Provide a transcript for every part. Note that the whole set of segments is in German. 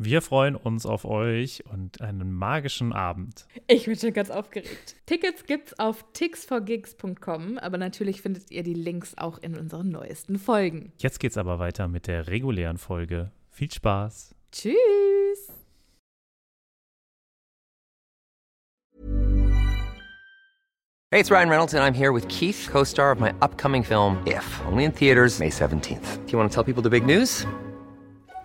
Wir freuen uns auf euch und einen magischen Abend. Ich bin schon ganz aufgeregt. Tickets gibt's auf tixforgigs.com, aber natürlich findet ihr die Links auch in unseren neuesten Folgen. Jetzt geht's aber weiter mit der regulären Folge. Viel Spaß. Tschüss. Hey, it's Ryan Reynolds, and I'm here with Keith, co star of my upcoming film, If, only in theaters, May 17th. Do you want to tell people the big news?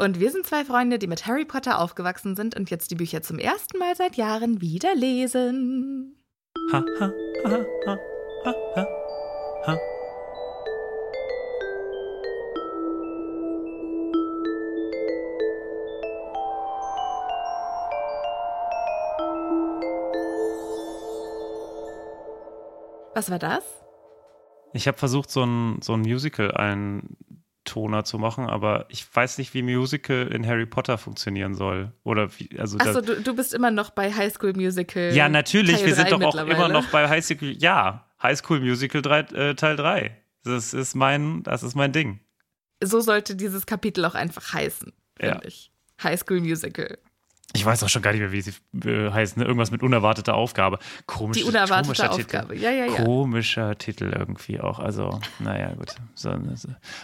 Und wir sind zwei Freunde, die mit Harry Potter aufgewachsen sind und jetzt die Bücher zum ersten Mal seit Jahren wieder lesen. Ha, ha, ha, ha, ha, ha, ha. Was war das? Ich habe versucht, so ein, so ein Musical ein Toner zu machen, aber ich weiß nicht, wie Musical in Harry Potter funktionieren soll. Oder wie, also Achso, du, du bist immer noch bei High School Musical. Ja, natürlich, Teil wir sind 3 doch auch immer noch bei High School. Ja, High School Musical 3, äh, Teil 3. Das ist mein, das ist mein Ding. So sollte dieses Kapitel auch einfach heißen, finde Ja. ich. High School Musical. Ich weiß auch schon gar nicht mehr, wie sie äh, heißt. Ne? Irgendwas mit unerwarteter Aufgabe. Komisch, Die unerwartete komischer Aufgabe. Titel. Ja, ja, ja. Komischer Titel irgendwie auch. Also, naja, gut. Soll,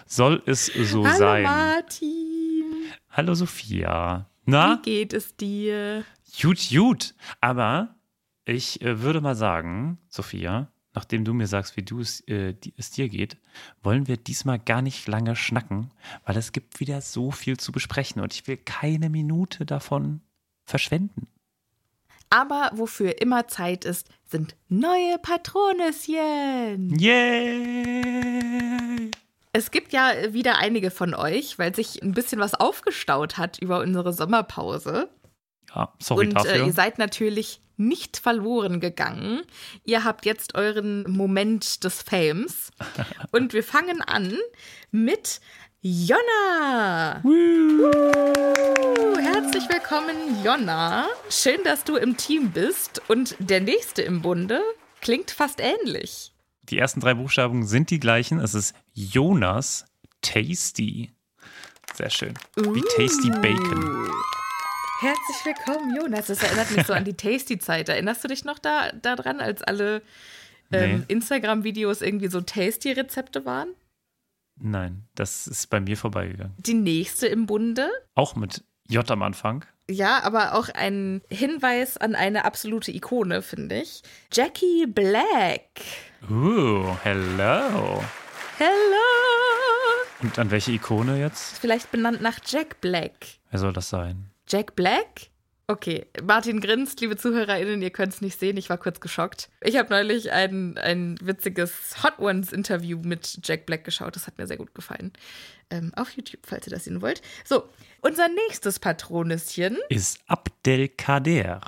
soll es so Hallo sein. Martin. Hallo Sophia. Na? Wie geht es dir? Gut, gut. Aber ich äh, würde mal sagen, Sophia, nachdem du mir sagst, wie du es, äh, die, es dir geht, wollen wir diesmal gar nicht lange schnacken, weil es gibt wieder so viel zu besprechen und ich will keine Minute davon verschwenden. Aber wofür immer Zeit ist, sind neue Patronüschen. Yay! Es gibt ja wieder einige von euch, weil sich ein bisschen was aufgestaut hat über unsere Sommerpause. Ja, sorry Und äh, dafür. ihr seid natürlich nicht verloren gegangen. Ihr habt jetzt euren Moment des Fames. Und wir fangen an mit Jonna. Woo. Herzlich willkommen, Jonna. Schön, dass du im Team bist. Und der nächste im Bunde klingt fast ähnlich. Die ersten drei Buchstaben sind die gleichen. Es ist Jonas Tasty. Sehr schön. Wie Tasty Bacon. Herzlich willkommen, Jonas. Das erinnert mich so an die Tasty-Zeit. Erinnerst du dich noch da daran, als alle ähm, Nee. Instagram-Videos irgendwie so Tasty-Rezepte waren? Nein, das ist bei mir vorbeigegangen. Die nächste im Bunde. Auch mit J am Anfang. Ja, aber auch ein Hinweis an eine absolute Ikone, finde ich. Jackie Black. Uh, hello. Hello. Und an welche Ikone jetzt? Vielleicht benannt nach Jack Black. Wer soll das sein? Jack Black? Okay, Martin grinst, liebe ZuhörerInnen, ihr könnt es nicht sehen, ich war kurz geschockt. Ich habe neulich ein, ein witziges Hot Ones-Interview mit Jack Black geschaut, das hat mir sehr gut gefallen. Ähm, auf YouTube, falls ihr das sehen wollt. So, unser nächstes Patronüschen. Ist Abdelkader.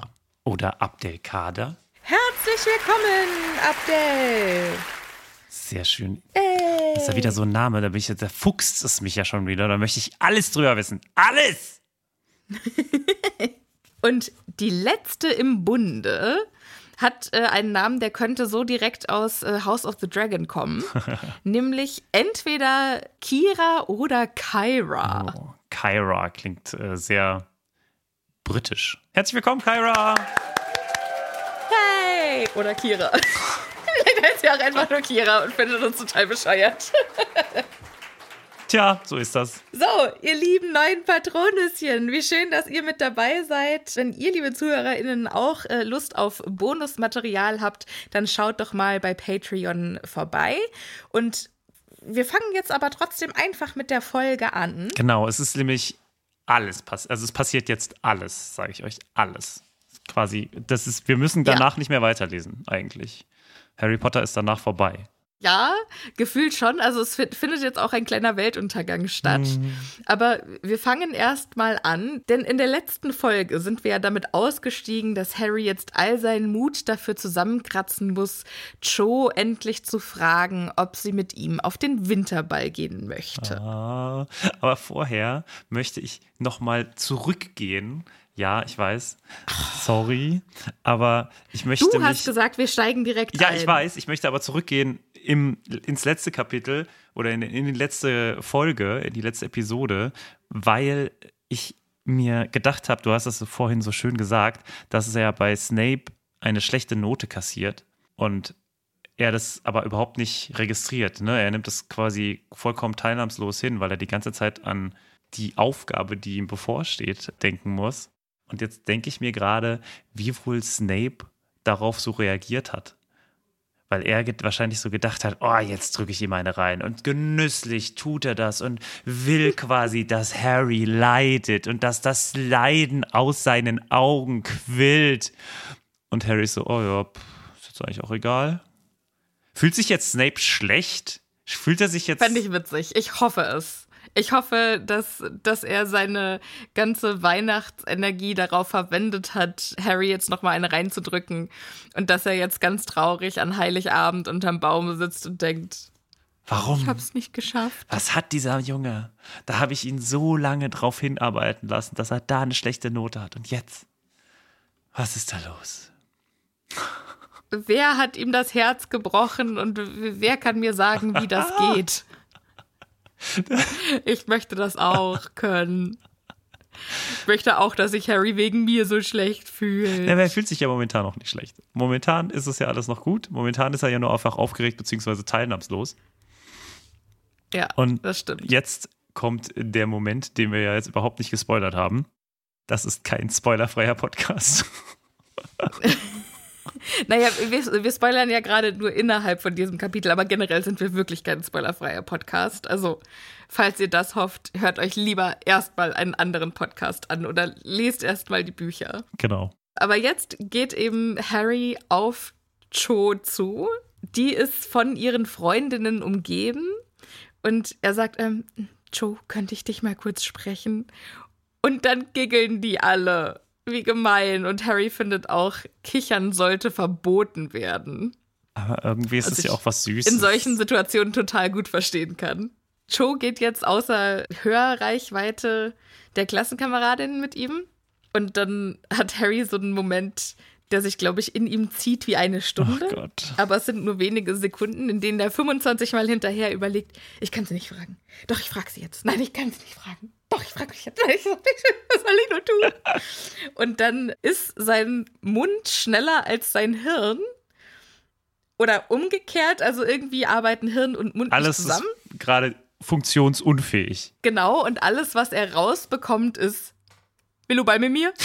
Oder Abdelkader. Herzlich willkommen, Abdel. Sehr schön. Ey. Das ist ja wieder so ein Name, da bin ich jetzt, da fuchst es mich ja schon wieder. Da möchte ich alles drüber wissen. Alles! Und die letzte im Bunde hat äh, einen Namen, der könnte so direkt aus äh, House of the Dragon kommen. nämlich entweder Kira oder Kyra. Oh, Kyra klingt äh, sehr britisch. Herzlich willkommen, Kyra! Hey! Oder Kira. Vielleicht heißt sie auch einfach nur Kira und findet uns total bescheuert. Tja, so ist das. So, ihr lieben neuen Patronüschen, wie schön, dass ihr mit dabei seid. Wenn ihr, liebe ZuhörerInnen, auch äh, Lust auf Bonusmaterial habt, dann schaut doch mal bei Patreon vorbei. Und wir fangen jetzt aber trotzdem einfach mit der Folge an. Genau, es ist nämlich alles passiert. Also es passiert jetzt alles, sage ich euch. Alles. Quasi, das ist, wir müssen danach ja. nicht mehr weiterlesen, eigentlich. Harry Potter ist danach vorbei. Ja, gefühlt schon. Also es findet jetzt auch ein kleiner Weltuntergang statt. Mhm. Aber wir fangen erst mal an, denn in der letzten Folge sind wir ja damit ausgestiegen, dass Harry jetzt all seinen Mut dafür zusammenkratzen muss, Cho endlich zu fragen, ob sie mit ihm auf den Winterball gehen möchte. Ah, aber vorher möchte ich noch mal zurückgehen ja, ich weiß. Sorry. Aber ich möchte. Du hast mich, gesagt, wir steigen direkt ja, ein. Ja, ich weiß. Ich möchte aber zurückgehen im, ins letzte Kapitel oder in, in die letzte Folge, in die letzte Episode, weil ich mir gedacht habe, du hast das vorhin so schön gesagt, dass er bei Snape eine schlechte Note kassiert und er das aber überhaupt nicht registriert. Ne? Er nimmt das quasi vollkommen teilnahmslos hin, weil er die ganze Zeit an die Aufgabe, die ihm bevorsteht, denken muss. Und jetzt denke ich mir gerade, wie wohl Snape darauf so reagiert hat. Weil er wahrscheinlich so gedacht hat, oh, jetzt drücke ich ihm eine rein. Und genüsslich tut er das und will quasi, dass Harry leidet und dass das Leiden aus seinen Augen quillt. Und Harry so, oh ja, pff, ist jetzt eigentlich auch egal. Fühlt sich jetzt Snape schlecht? Fühlt er sich jetzt. Fände ich witzig. Ich hoffe es. Ich hoffe, dass, dass er seine ganze Weihnachtsenergie darauf verwendet hat, Harry jetzt nochmal eine reinzudrücken und dass er jetzt ganz traurig an Heiligabend unterm Baum sitzt und denkt, Warum? Ich hab's nicht geschafft. Was hat dieser Junge? Da habe ich ihn so lange drauf hinarbeiten lassen, dass er da eine schlechte Note hat. Und jetzt? Was ist da los? Wer hat ihm das Herz gebrochen und wer kann mir sagen, wie das geht? Ich möchte das auch können. Ich möchte auch, dass sich Harry wegen mir so schlecht fühlt. Er fühlt sich ja momentan auch nicht schlecht. Momentan ist es ja alles noch gut. Momentan ist er ja nur einfach aufgeregt bzw. teilnahmslos. Ja, Und das stimmt. Jetzt kommt der Moment, den wir ja jetzt überhaupt nicht gespoilert haben. Das ist kein spoilerfreier Podcast. Naja, wir, wir spoilern ja gerade nur innerhalb von diesem Kapitel, aber generell sind wir wirklich kein spoilerfreier Podcast. Also, falls ihr das hofft, hört euch lieber erstmal einen anderen Podcast an oder lest erstmal die Bücher. Genau. Aber jetzt geht eben Harry auf Cho zu. Die ist von ihren Freundinnen umgeben und er sagt, ähm, Cho, könnte ich dich mal kurz sprechen? Und dann giggeln die alle. Wie gemein. Und Harry findet auch, Kichern sollte verboten werden. Aber irgendwie ist es ja auch was Süßes. In solchen Situationen total gut verstehen kann. Cho geht jetzt außer Hörreichweite der Klassenkameradin mit ihm. Und dann hat Harry so einen Moment, der sich, glaube ich, in ihm zieht wie eine Stunde. Oh Gott. Aber es sind nur wenige Sekunden, in denen er 25 Mal hinterher überlegt, ich kann sie nicht fragen. Doch, ich frage sie jetzt. Nein, ich kann sie nicht fragen. Doch, ich frage mich jetzt. Was soll ich nur tun? Und dann ist sein Mund schneller als sein Hirn. Oder umgekehrt, also irgendwie arbeiten Hirn und Mund alles zusammen. Ist gerade funktionsunfähig. Genau, und alles, was er rausbekommt, ist Will du bei mir?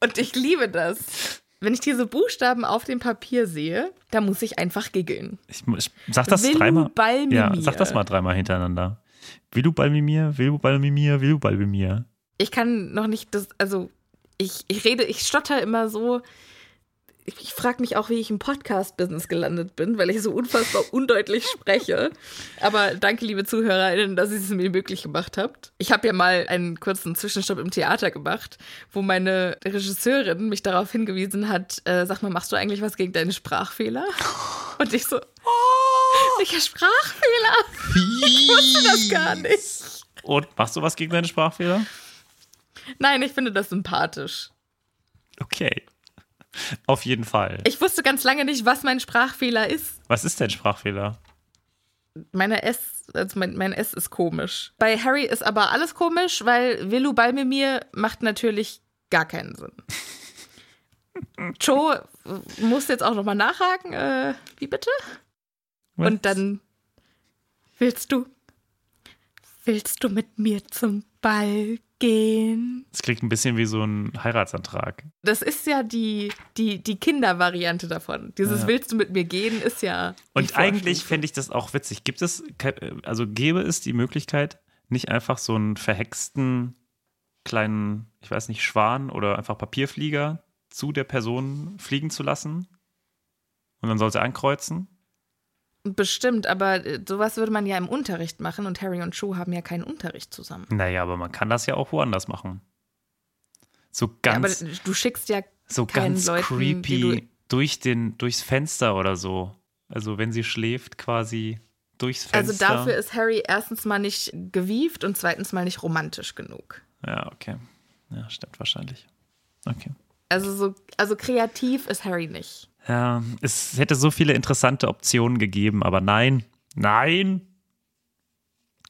Und ich liebe das. Wenn ich diese Buchstaben auf dem Papier sehe, da muss ich einfach giggeln. Ich, ich sag das Will dreimal. Ball mit ja, sag das mal dreimal hintereinander. Will du Ball mit mir? Will du Ball mit mir? Will du Ball mit mir? Ich kann noch nicht das, also ich, ich rede, ich stotter immer so, ich, ich frage mich auch, wie ich im Podcast-Business gelandet bin, weil ich so unfassbar undeutlich spreche. Aber danke, liebe ZuhörerInnen, dass ihr es mir möglich gemacht habt. Ich habe ja mal einen kurzen Zwischenstopp im Theater gemacht, wo meine Regisseurin mich darauf hingewiesen hat, äh, sag mal, machst du eigentlich was gegen deine Sprachfehler? Und ich so, oh, welcher Sprachfehler? Ich wusste das gar nicht. Und machst du was gegen deine Sprachfehler? Nein, ich finde das sympathisch. Okay. Auf jeden Fall. Ich wusste ganz lange nicht, was mein Sprachfehler ist. Was ist dein Sprachfehler? Meine S, also mein, mein S ist komisch. Bei Harry ist aber alles komisch, weil Willu bei mir macht natürlich gar keinen Sinn. Cho muss jetzt auch nochmal nachhaken. Äh, wie bitte? Was? Und dann Willst du? Willst du mit mir zum Ball gehen? Das klingt ein bisschen wie so ein Heiratsantrag. Das ist ja die, die, die Kindervariante davon. Dieses Ja. Willst du mit mir gehen ist ja. Und eigentlich fände ich das auch witzig. Gibt es, also gäbe es die Möglichkeit, nicht einfach so einen verhexten kleinen, ich weiß nicht, Schwan oder einfach Papierflieger zu der Person fliegen zu lassen? Und dann soll sie ankreuzen? Bestimmt, aber äh, sowas würde man ja im Unterricht machen und Harry und Cho haben ja keinen Unterricht zusammen. Naja, aber man kann das ja auch woanders machen. So Ja, aber ganz, du schickst ja so ganz Leuten, creepy du- durch den, durchs Fenster oder so. Also wenn sie schläft, quasi durchs Fenster. Also dafür ist Harry erstens mal nicht gewieft und zweitens mal nicht romantisch genug. Ja, okay. Ja, stimmt wahrscheinlich. Okay. Also so, also kreativ ist Harry nicht. Ja, es hätte so viele interessante Optionen gegeben, aber nein, nein,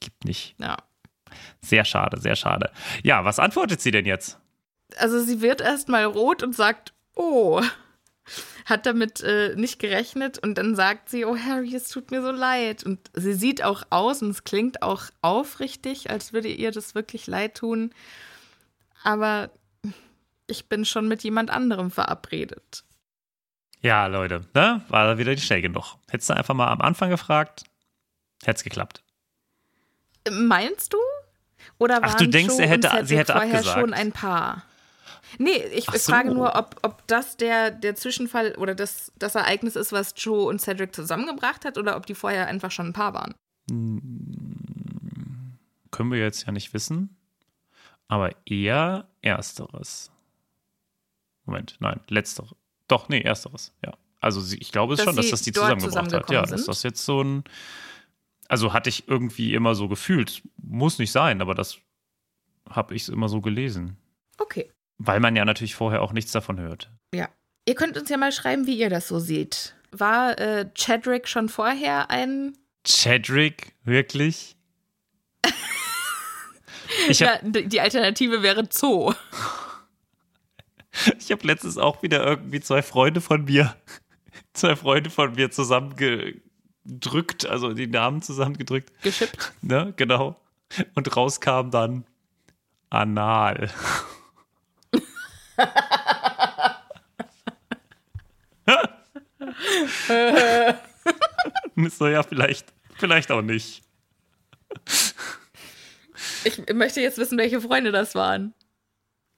gibt nicht. Ja. Sehr schade, sehr schade. Ja, was antwortet sie denn jetzt? Also sie wird erst mal rot und sagt, oh. Hat damit äh, nicht gerechnet und dann sagt sie, oh Harry, es tut mir so leid. Und sie sieht auch aus und es klingt auch aufrichtig, als würde ihr das wirklich leid tun. Aber ich bin schon mit jemand anderem verabredet. Ja, Leute, ne? War da wieder die schnell genug. Hättest du einfach mal am Anfang gefragt, hätte es geklappt. Meinst du? Oder Ach, du denkst, er hätte- sie hätte vorher abgesagt? schon ein Paar? Nee, ich, so. frage nur, ob, ob das der, der Zwischenfall oder das, das Ereignis ist, was Joe und Cedric zusammengebracht hat, oder ob die vorher einfach schon ein Paar waren. Können wir jetzt ja nicht wissen. Aber eher Ersteres. Moment, nein, Letzteres. Doch, nee, Ersteres, ja. Also sie, ich glaube es Dass schon, dass das die zusammengebracht hat. Ja, dass sind? das jetzt so ein. Also hatte ich irgendwie immer so gefühlt. Muss nicht sein, aber das habe ich immer so gelesen. Okay, Weil man ja natürlich vorher auch nichts davon hört. ja. Ihr könnt uns ja mal schreiben, wie ihr das so seht. War äh, Chadrick schon vorher ein. Chadrick, wirklich? ich habe Ja, d- die Alternative wäre Zoo. Ich habe letztens auch wieder irgendwie zwei Freunde von mir, zwei Freunde von mir zusammengedrückt, also die Namen zusammengedrückt, Geschippt. ne, genau. Und rauskam dann Anal. so, ja, vielleicht, vielleicht auch nicht. Ich möchte jetzt wissen, welche Freunde das waren.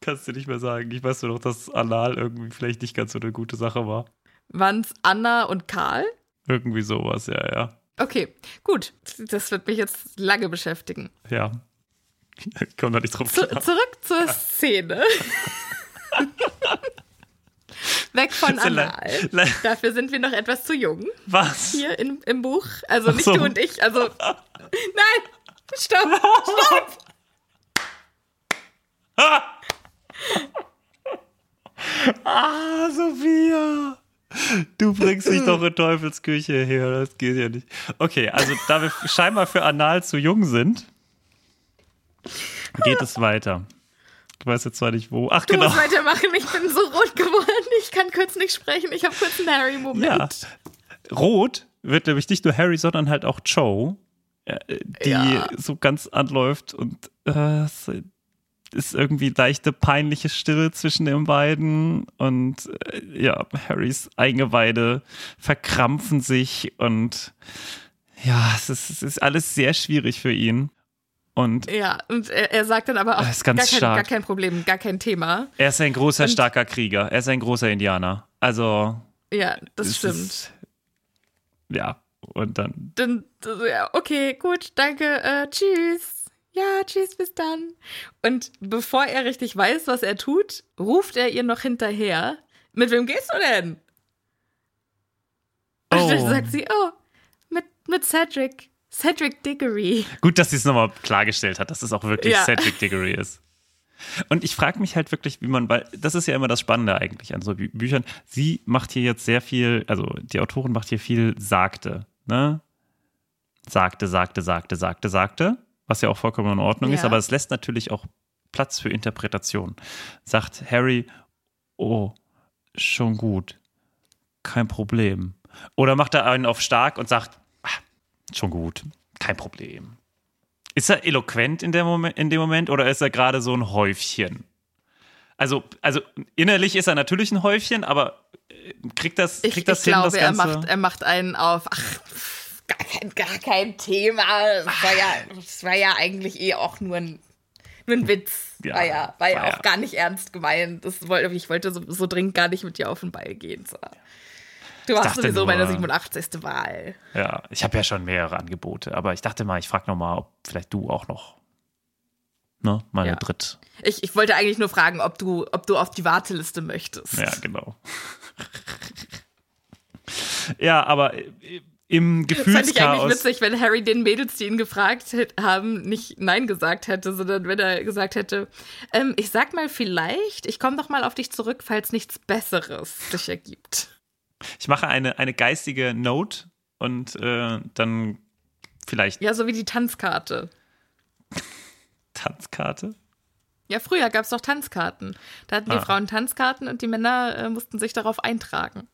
Kannst du nicht mehr sagen. Ich weiß nur noch, dass Anal irgendwie vielleicht nicht ganz so eine gute Sache war. Waren es Anna und Karl? Irgendwie sowas, ja, ja. Okay, gut. Das wird mich jetzt lange beschäftigen. Ja. Ich komme da nicht drauf Zu, klar. zurück zur Szene. Weg von Anal. Dafür sind wir noch etwas zu jung Was? hier in, im Buch. Also nicht so. du und ich. Also. Nein! Stopp! Stopp! Ah, Sophia! Du bringst dich doch in Teufelsküche her, das geht ja nicht. Okay, also da wir scheinbar für Anal zu jung sind, geht es weiter. Ich weiß jetzt zwar nicht wo. Ach, Du genau. musst weitermachen. Ich bin so rot geworden. Ich kann kurz nicht sprechen. Ich habe kurz einen Ja. Harry-Moment. Rot wird nämlich nicht nur Harry, sondern halt auch Joe, äh, die Ja. so ganz anläuft und äh, ist irgendwie leichte peinliche Stille zwischen den beiden und äh, ja, Harrys Eingeweide verkrampfen sich und ja, es ist, es ist alles sehr schwierig für ihn. Und Ja, und er, er sagt dann aber auch ist ganz gar, kein, stark. gar kein Problem, gar kein Thema. er ist ein großer, Und- starker Krieger. Er ist ein großer Indianer. Also, Ja, das stimmt. Ist, ja, und dann Dann, ja, okay, gut, danke, äh, tschüss. Ja, tschüss, bis dann. Und bevor er richtig weiß, was er tut, ruft er ihr noch hinterher. Mit wem gehst du denn? Und dann Oh. sagt sie, oh, mit, mit Cedric. Cedric Diggory. Gut, dass sie es nochmal klargestellt hat, dass es auch wirklich Ja. Cedric Diggory ist. Und ich frage mich halt wirklich, wie man, weil das ist ja immer das Spannende eigentlich an so Bü Büchern. Sie macht hier jetzt sehr viel, also die Autorin macht hier viel sagte, ne? Sagte, sagte, sagte, sagte, sagte, was ja auch vollkommen in Ordnung ist, Ja. aber es lässt natürlich auch Platz für Interpretation. Sagt Harry, oh, schon gut, kein Problem. Oder macht er einen auf stark und sagt, ah, schon gut, kein Problem. Ist er eloquent in, Moment, in dem Moment oder ist er gerade so ein Häufchen? Also, also innerlich ist er natürlich ein Häufchen, aber äh, kriegt das, kriegt Ich, das ich hin, glaube, das er Ganze? macht, er macht einen auf. Ach, gar kein, gar kein Thema. Das war, ja, das war ja eigentlich eh auch nur ein, nur ein Witz. Ja, war ja, war ja war auch ja. gar nicht ernst gemeint. Das wollte, ich wollte so, so dringend gar nicht mit dir auf den Ball gehen. So. Du warst sowieso meine nur- 87. Wahl. ja, ich habe ja schon mehrere Angebote, aber ich dachte mal, ich frage nochmal, ob vielleicht du auch noch, ne, meine Ja. Dritt. Ich, ich wollte eigentlich nur fragen, ob du, ob du auf die Warteliste möchtest. Ja, genau. ja, aber im Fand ich eigentlich Gefühlschaos. witzig, wenn Harry den Mädels, die ihn gefragt haben, nicht Nein gesagt hätte, sondern wenn er gesagt hätte, ähm, ich sag mal vielleicht, ich komme doch mal auf dich zurück, falls nichts Besseres sich ergibt. Ich mache eine, eine geistige Note und äh, dann vielleicht Ja, so wie die Tanzkarte. Tanzkarte. Ja, früher gab es doch Tanzkarten. Da hatten die Ah. Frauen Tanzkarten und die Männer äh, mussten sich darauf eintragen.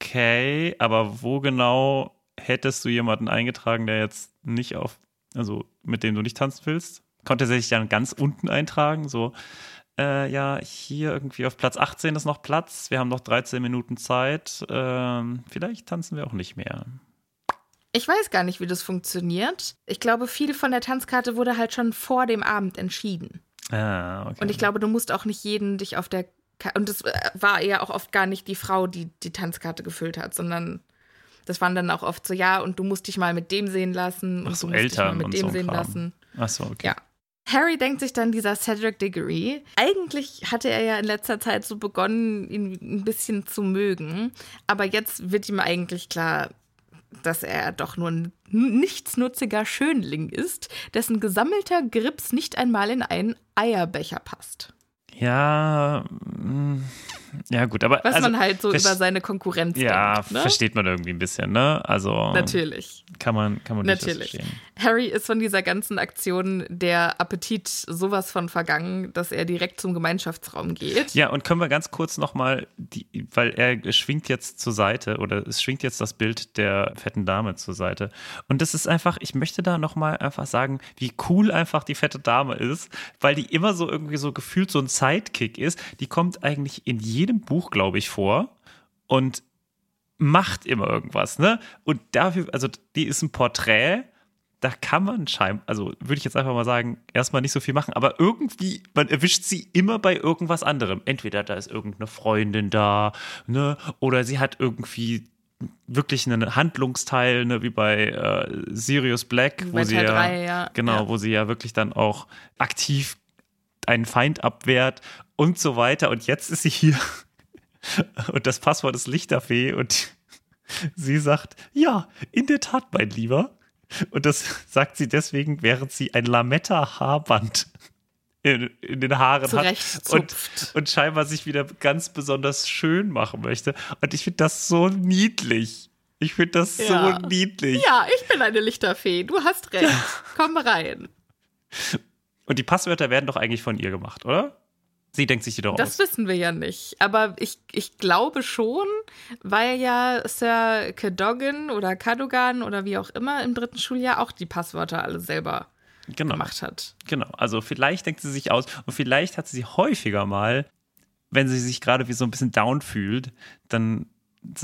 Okay, aber wo genau hättest du jemanden eingetragen, der jetzt nicht auf, also mit dem du nicht tanzen willst? Konnte er sich dann ganz unten eintragen? So, äh, ja, hier irgendwie auf Platz 18 ist noch Platz. Wir haben noch 13 Minuten Zeit. Ähm, vielleicht tanzen wir auch nicht mehr. Ich weiß gar nicht, wie das funktioniert. Ich glaube, viel von der Tanzkarte wurde halt schon vor dem Abend entschieden. Ah, okay. Und ich glaube, du musst auch nicht jeden dich auf der und das äh, war ja auch oft gar nicht die Frau, die die Tanzkarte gefüllt hat, sondern das waren dann auch oft so, ja, und du musst dich mal mit dem sehen lassen und Ach so, du musst dich mal Eltern mit und dem so sehen Kram. lassen. Ach so, okay. Ja. Harry denkt sich dann dieser Cedric Diggory. Eigentlich hatte er ja in letzter Zeit so begonnen, ihn ein bisschen zu mögen. Aber jetzt wird ihm eigentlich klar, dass er doch nur ein nichtsnutziger Schönling ist, dessen gesammelter Grips nicht einmal in einen Eierbecher passt. Ja, mm, ja gut, aber Was also, man halt so über seine Konkurrenz ja, denkt. Ne? versteht man irgendwie ein bisschen, ne? Also Natürlich. kann man kann man Natürlich. verstehen. Harry ist von dieser ganzen Aktion der Appetit sowas von vergangen, dass er direkt zum Gemeinschaftsraum geht. Ja, und können wir ganz kurz nochmal, weil er schwingt jetzt zur Seite oder es schwingt jetzt das Bild der fetten Dame zur Seite. Und das ist einfach, ich möchte da nochmal einfach sagen, wie cool einfach die fette Dame ist, weil die immer so irgendwie so gefühlt so ein Sidekick ist. Die kommt eigentlich in jedem Buch, glaube ich, vor und macht immer irgendwas, ne? Und dafür, also die ist ein Porträt, da kann man scheinbar, also würde ich jetzt einfach mal sagen, erstmal nicht so viel machen, aber irgendwie, man erwischt sie immer bei irgendwas anderem. Entweder da ist irgendeine Freundin da, ne, oder sie hat irgendwie wirklich einen Handlungsteil, ne, wie bei äh, Sirius Black, wo sie ja, drei, ja. genau, Ja. wo sie ja wirklich dann auch aktiv einen Feind abwehrt und so weiter. Und jetzt ist sie hier und das Passwort ist Lichterfee und sie sagt, ja, in der Tat, mein Lieber. Und das sagt sie deswegen, während sie ein Lametta-Haarband in, in den Haaren hat und, und scheinbar sich wieder ganz besonders schön machen möchte. Und ich finde das so niedlich. Ich finde das Ja. so niedlich. Ja, ich bin eine Lichterfee. Du hast recht. Komm rein. Und die Passwörter werden doch eigentlich von ihr gemacht, oder? Sie denkt sich die doch Das aus. wissen wir ja nicht. Aber ich, ich glaube schon, weil ja Sir Cadogan oder Cadogan oder wie auch immer im dritten Schuljahr auch die Passwörter alle selber Genau. gemacht hat. Genau, also vielleicht denkt sie sich aus und vielleicht hat sie häufiger mal, wenn sie sich gerade wie so ein bisschen down fühlt, dann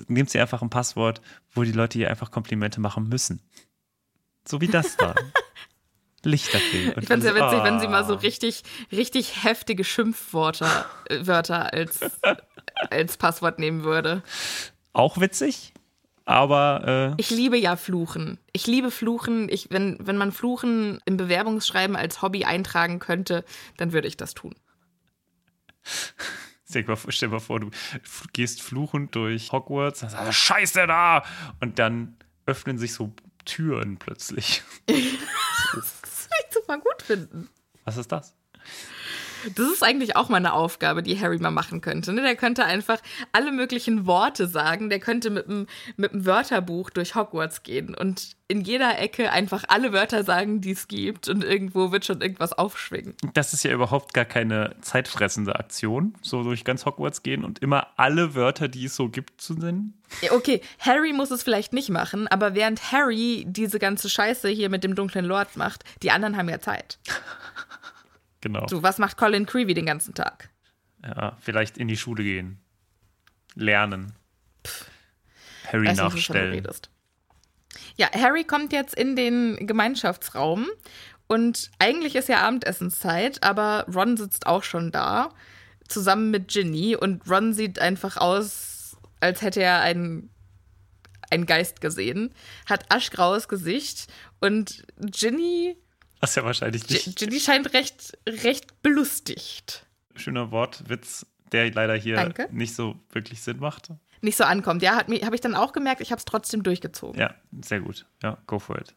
nimmt sie einfach ein Passwort, wo die Leute ihr einfach Komplimente machen müssen. So wie das da. Lichterfee. Und Ich fände es ja so, witzig, wenn sie mal so ah. richtig, richtig heftige Schimpfwörter äh, Wörter als, als Passwort nehmen würde. Auch witzig, aber äh, Ich liebe ja Fluchen. Ich liebe Fluchen. Ich, wenn, wenn man Fluchen im Bewerbungsschreiben als Hobby eintragen könnte, dann würde ich das tun. stell dir mal, stell dir mal vor, du gehst fluchend durch Hogwarts, dann sagst du, Scheiße da! Und dann öffnen sich so Türen plötzlich. Das super gut finden. Was ist das? Das ist eigentlich auch mal eine Aufgabe, die Harry mal machen könnte. Ne? Der könnte einfach alle möglichen Worte sagen. Der könnte mit einem mit dem Wörterbuch durch Hogwarts gehen und in jeder Ecke einfach alle Wörter sagen, die es gibt. Und irgendwo wird schon irgendwas aufschwingen. Das ist ja überhaupt gar keine zeitfressende Aktion, so durch ganz Hogwarts gehen und immer alle Wörter, die es so gibt, zu nennen. Okay, Harry muss es vielleicht nicht machen, aber während Harry diese ganze Scheiße hier mit dem dunklen Lord macht, die anderen haben ja Zeit. Genau. So, was macht Colin Creevy den ganzen Tag? Ja, vielleicht in die Schule gehen. Lernen. Harry Weiß nicht, nachstellen. redest. Ja, Harry kommt jetzt in den Gemeinschaftsraum und eigentlich ist ja Abendessenszeit, aber Ron sitzt auch schon da, zusammen mit Ginny und Ron sieht einfach aus, als hätte er einen, einen Geist gesehen, hat aschgraues Gesicht und Ginny, Das ist ja wahrscheinlich nicht Ginny scheint recht, recht belustigt. schöner Wortwitz, der leider hier Danke. nicht so wirklich Sinn macht. Nicht so ankommt. Ja, habe ich dann auch gemerkt, ich habe es trotzdem durchgezogen. Ja, sehr gut. Ja, go for it.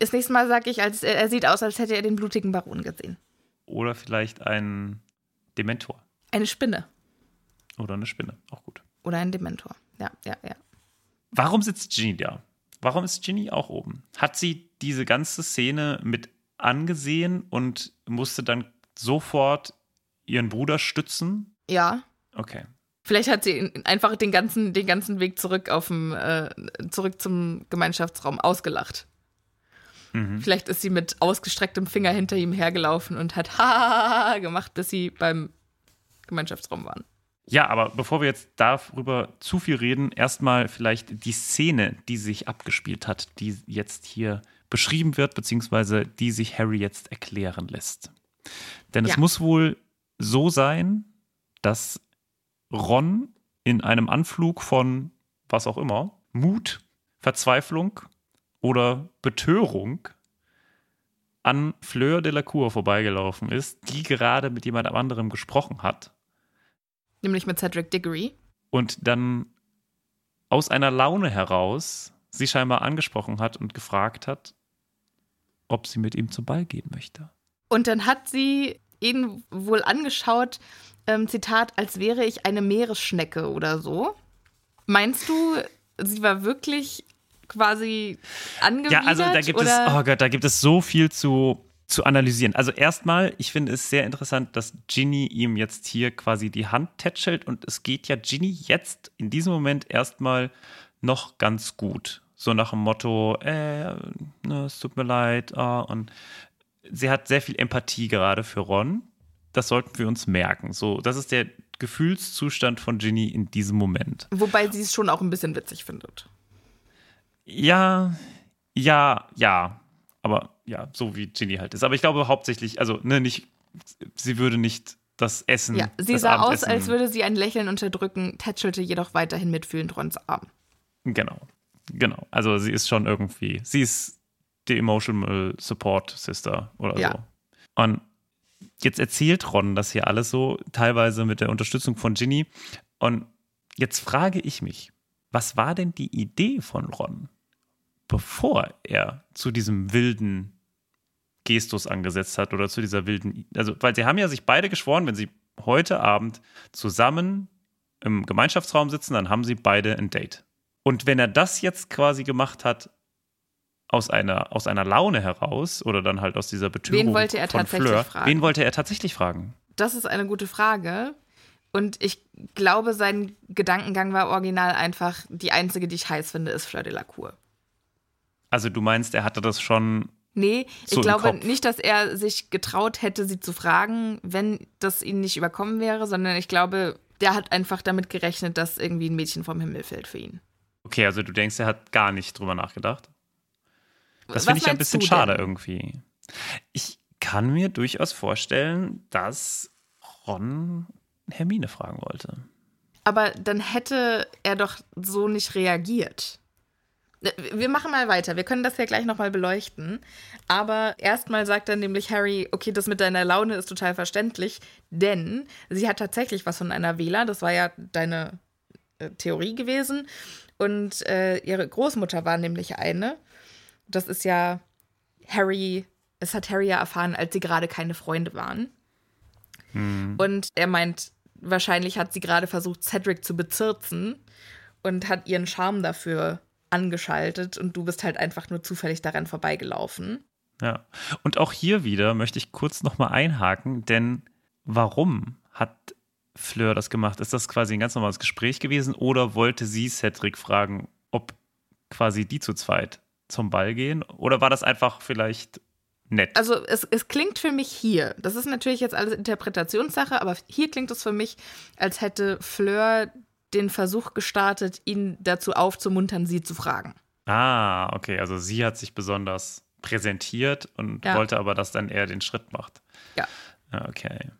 Das nächste Mal sage ich, als, er sieht aus, als hätte er den blutigen Baron gesehen. Oder vielleicht ein Dementor. Eine Spinne. Oder eine Spinne. Auch gut. Oder ein Dementor. Ja, ja, ja. Warum sitzt Ginny da? Warum ist Ginny auch oben? Hat sie diese ganze Szene mit angesehen und musste dann sofort ihren Bruder stützen? Ja. Okay. Vielleicht hat sie einfach den ganzen, den ganzen Weg zurück auf dem, äh, zurück zum Gemeinschaftsraum ausgelacht. Mhm. Vielleicht ist sie mit ausgestrecktem Finger hinter ihm hergelaufen und hat ha gemacht, bis sie beim Gemeinschaftsraum waren. Ja, aber bevor wir jetzt darüber zu viel reden, erstmal vielleicht die Szene, die sich abgespielt hat, die jetzt hier beschrieben wird, beziehungsweise die sich Harry jetzt erklären lässt. Denn es Ja. muss wohl so sein, dass Ron in einem Anflug von was auch immer, Mut, Verzweiflung oder Betörung an Fleur de la Cour vorbeigelaufen ist, die gerade mit jemand anderem gesprochen hat Nämlich mit Cedric Diggory. und dann aus einer Laune heraus sie scheinbar angesprochen hat und gefragt hat, ob sie mit ihm zum Ball gehen möchte. Und dann hat sie ihn wohl angeschaut, ähm, Zitat, als wäre ich eine Meeresschnecke oder so. Meinst du, sie war wirklich quasi angewidert? Ja, also da gibt oder? es, oh Gott, da gibt es so viel zu, zu analysieren. Also erstmal, ich finde es sehr interessant, dass Ginny ihm jetzt hier quasi die Hand tätschelt und es geht ja Ginny jetzt in diesem Moment erstmal noch ganz gut. So nach dem Motto, äh, ne, es tut mir leid, ah, und sie hat sehr viel Empathie gerade für Ron. Das sollten wir uns merken. So, das ist der Gefühlszustand von Ginny in diesem Moment. Wobei sie es schon auch ein bisschen witzig findet. Ja, ja, ja. Aber ja, so wie Ginny halt ist. Aber ich glaube hauptsächlich, also, ne, nicht, sie würde nicht das Essen. Ja, sie sah aus, Abendessen- als würde sie ein Lächeln unterdrücken, tätschelte jedoch weiterhin mitfühlend Rons Arm. Genau, genau. Also, sie ist schon irgendwie, sie ist die Emotional Support Sister oder Ja. so. Und jetzt erzählt Ron das hier alles so, teilweise mit der Unterstützung von Ginny. Und jetzt frage ich mich, was war denn die Idee von Ron, bevor er zu diesem wilden Gestus angesetzt hat oder zu dieser wilden, also, weil sie haben ja sich beide geschworen, wenn sie heute Abend zusammen im Gemeinschaftsraum sitzen, dann haben sie beide ein Date. Und wenn er das jetzt quasi gemacht hat, aus einer, aus einer Laune heraus oder dann halt aus dieser Betörung Wen wollte er tatsächlich Fleur, fragen? wen wollte er tatsächlich fragen? Das ist eine gute Frage. Und ich glaube, sein Gedankengang war original einfach, die einzige, die ich heiß finde, ist Fleur de la Cour. Also du meinst, er hatte das schon, Nee, ich So im glaube nicht, dass er sich getraut hätte, sie zu fragen, wenn das ihn nicht überkommen wäre, sondern ich glaube, der hat einfach damit gerechnet, dass irgendwie ein Mädchen vom Himmel fällt für ihn. Okay, also du denkst, er hat gar nicht drüber nachgedacht. Das finde ich ein bisschen schade irgendwie. Ich kann mir durchaus vorstellen, dass Ron Hermine fragen wollte. Aber dann hätte er doch so nicht reagiert. Äh, Wir machen mal weiter. Wir können das ja gleich nochmal beleuchten. Aber erstmal sagt dann nämlich Harry, okay, das mit deiner Laune ist total verständlich, denn sie hat tatsächlich was von einer Wähler. Das war ja deine äh, Theorie gewesen. Und äh, ihre Großmutter war nämlich eine. Das ist ja Harry, es hat Harry ja erfahren, als sie gerade keine Freunde waren. Und er meint, wahrscheinlich hat sie gerade versucht, Cedric zu bezirzen und hat ihren Charme dafür angeschaltet und du bist halt einfach nur zufällig daran vorbeigelaufen. Ja. Und auch hier wieder möchte ich kurz nochmal einhaken, denn warum hat Fleur das gemacht? Ist das quasi ein ganz normales Gespräch gewesen oder wollte sie Cedric fragen, ob quasi die zu zweit zum Ball gehen? Oder war das einfach vielleicht nett? Also es, es klingt für mich hier, das ist natürlich jetzt alles Interpretationssache, aber hier klingt es für mich, als hätte Fleur den Versuch gestartet, ihn dazu aufzumuntern, sie zu fragen. Ah, okay. Also sie hat sich besonders präsentiert und Ja. wollte aber, dass dann er den Schritt macht. Ja. Ja, okay.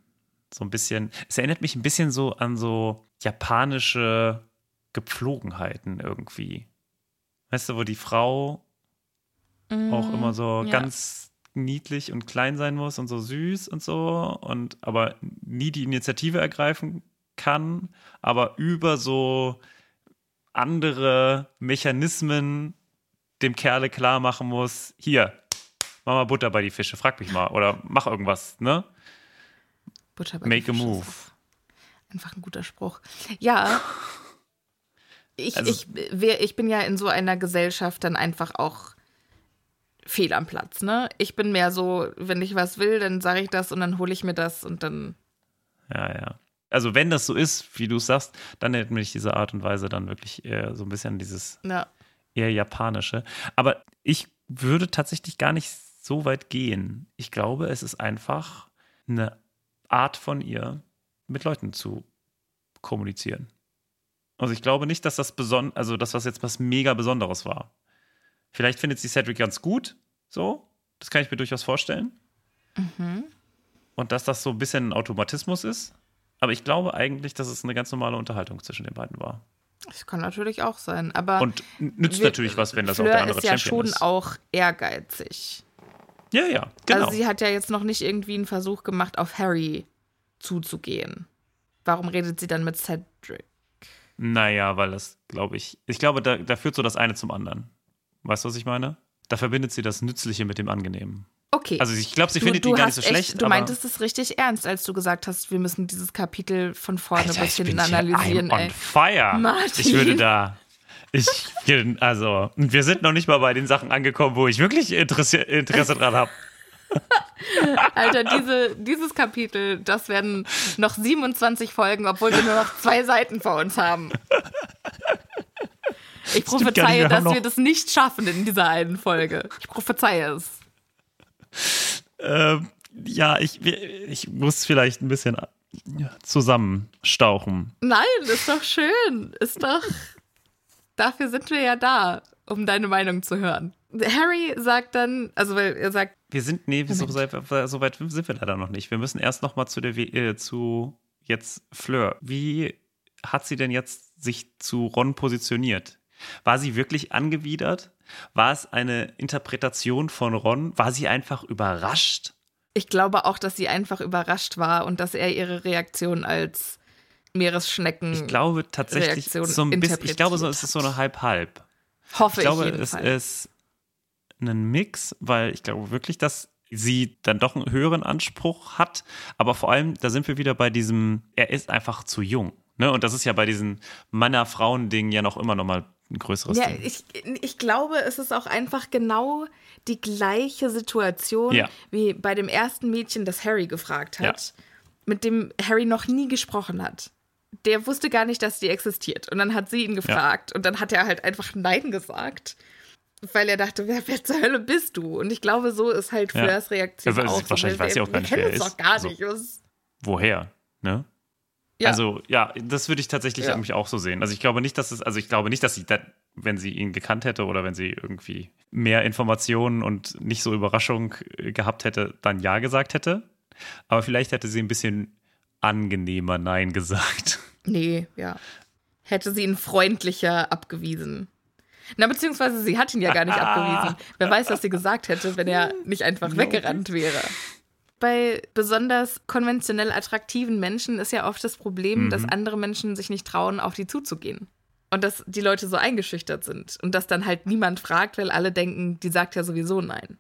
So ein bisschen, es erinnert mich ein bisschen so an so japanische Gepflogenheiten irgendwie. Weißt du, wo die Frau auch immer so ja. ganz niedlich und klein sein muss und so süß und so und aber nie die Initiative ergreifen kann, aber über so andere Mechanismen dem Kerle klar machen muss, hier, mach mal Butter bei die Fische, frag mich mal oder mach irgendwas, ne? Bei Make a move. Einfach ein guter Spruch. Ja. Ich, Also- ich, ich bin ja in so einer Gesellschaft dann einfach auch fehl am Platz, ne? Ich bin mehr so, wenn ich was will, dann sage ich das und dann hole ich mir das und dann. Ja, ja. Also wenn das so ist, wie du es sagst, dann erinnert mich diese Art und Weise dann wirklich eher so ein bisschen an dieses Ja. eher japanische. Aber ich würde tatsächlich gar nicht so weit gehen. Ich glaube, es ist einfach eine Art von ihr, mit Leuten zu kommunizieren. Also ich glaube nicht, dass das beson also dass das jetzt was mega Besonderes war. Vielleicht findet sie Cedric ganz gut, so. Das kann ich mir durchaus vorstellen. Und dass das so ein bisschen ein Automatismus ist. Aber ich glaube eigentlich, dass es eine ganz normale Unterhaltung zwischen den beiden war. Das kann natürlich auch sein. Aber Und nützt wir- natürlich was, wenn das auch Fleur der andere ist ja Champion schon ist. auch ehrgeizig. Ja, ja, genau. Also sie hat ja jetzt noch nicht irgendwie einen Versuch gemacht, auf Harry zuzugehen. Warum redet sie dann mit Cedric? naja, weil das, glaube ich, ich glaube, da, da führt so das eine zum anderen. Weißt du, was ich meine? Da verbindet sie das Nützliche mit dem Angenehmen. Okay. Also ich glaube, sie Du- findet du ihn gar nicht so schlecht. Echt, du aber meintest es richtig ernst, als du gesagt hast, wir müssen dieses Kapitel von vorne Alter, bis ich bin hinten hier analysieren. I'm on Ey. fire. Martin. Ich würde da. Ich also, wir sind noch nicht mal bei den Sachen angekommen, wo ich wirklich Interesse, Interesse dran habe. Alter, diese, dieses Kapitel, das werden noch 27 Folgen, obwohl wir nur noch zwei Seiten vor uns haben. Ich gar nicht, prophezeie, wir dass wir das nicht schaffen in dieser einen Folge. Ich prophezeie es. Ähm, ja, ich, ich muss vielleicht ein bisschen zusammenstauchen. Nein, ist doch schön. Ist doch. Dafür sind wir ja da, um deine Meinung zu hören. Harry sagt dann, also weil er sagt, Wir sind, nee, so, weit- so weit sind wir leider noch nicht. Wir müssen erst noch mal zu der, äh, zu jetzt Fleur. Wie hat sie denn jetzt sich zu Ron positioniert? War sie wirklich angewidert? War es eine Interpretation von Ron? War sie einfach überrascht? ich glaube auch, dass sie einfach überrascht war und dass er ihre Reaktion als Meeresschnecken Ich glaube tatsächlich Reaktion so ein bisschen, ich glaube, so ist es so eine halb-halb. hoffe Ich glaube, ich es jedenfalls. ist ein Mix, weil ich glaube wirklich, dass sie dann doch einen höheren Anspruch hat. Aber vor allem, da sind wir wieder bei diesem, er ist einfach zu jung. Ne? Und das ist ja bei diesen Männer-Frauen-Dingen ja noch immer noch mal ein größeres Ja, Ding. ich, ich glaube, es ist auch einfach genau die gleiche Situation Ja. wie bei dem ersten Mädchen, das Harry gefragt hat, Ja. mit dem Harry noch nie gesprochen hat. Der wusste gar nicht, dass die existiert. Und dann hat sie ihn gefragt und dann hat er halt einfach Nein gesagt. Weil er dachte, wer, wer zur Hölle bist du? Und ich glaube, so ist halt Ja. Fleurs Reaktion Ja, sie- auch. wahrscheinlich wir- weiß sie auch gar nicht, wer er ist. gar Also- nicht. Was- Woher? Ne? Ja. Also, ja, das würde ich tatsächlich Ja. irgendwie auch so sehen. Also ich glaube nicht, dass es, also ich glaube nicht, dass sie dann, wenn sie ihn gekannt hätte oder wenn sie irgendwie mehr Informationen und nicht so Überraschung äh, gehabt hätte, dann Ja gesagt hätte. Aber vielleicht hätte sie ein bisschen angenehmer Nein gesagt. Nee, ja. Hätte sie ihn freundlicher abgewiesen. Na, beziehungsweise sie hat ihn ja gar nicht abgewiesen. Wer weiß, was sie gesagt hätte, wenn er nicht einfach weggerannt wäre. Bei besonders konventionell attraktiven Menschen ist ja oft das Problem, dass andere Menschen sich nicht trauen, auf die zuzugehen. Und dass die Leute so eingeschüchtert sind. Und dass dann halt niemand fragt, weil alle denken, die sagt ja sowieso nein.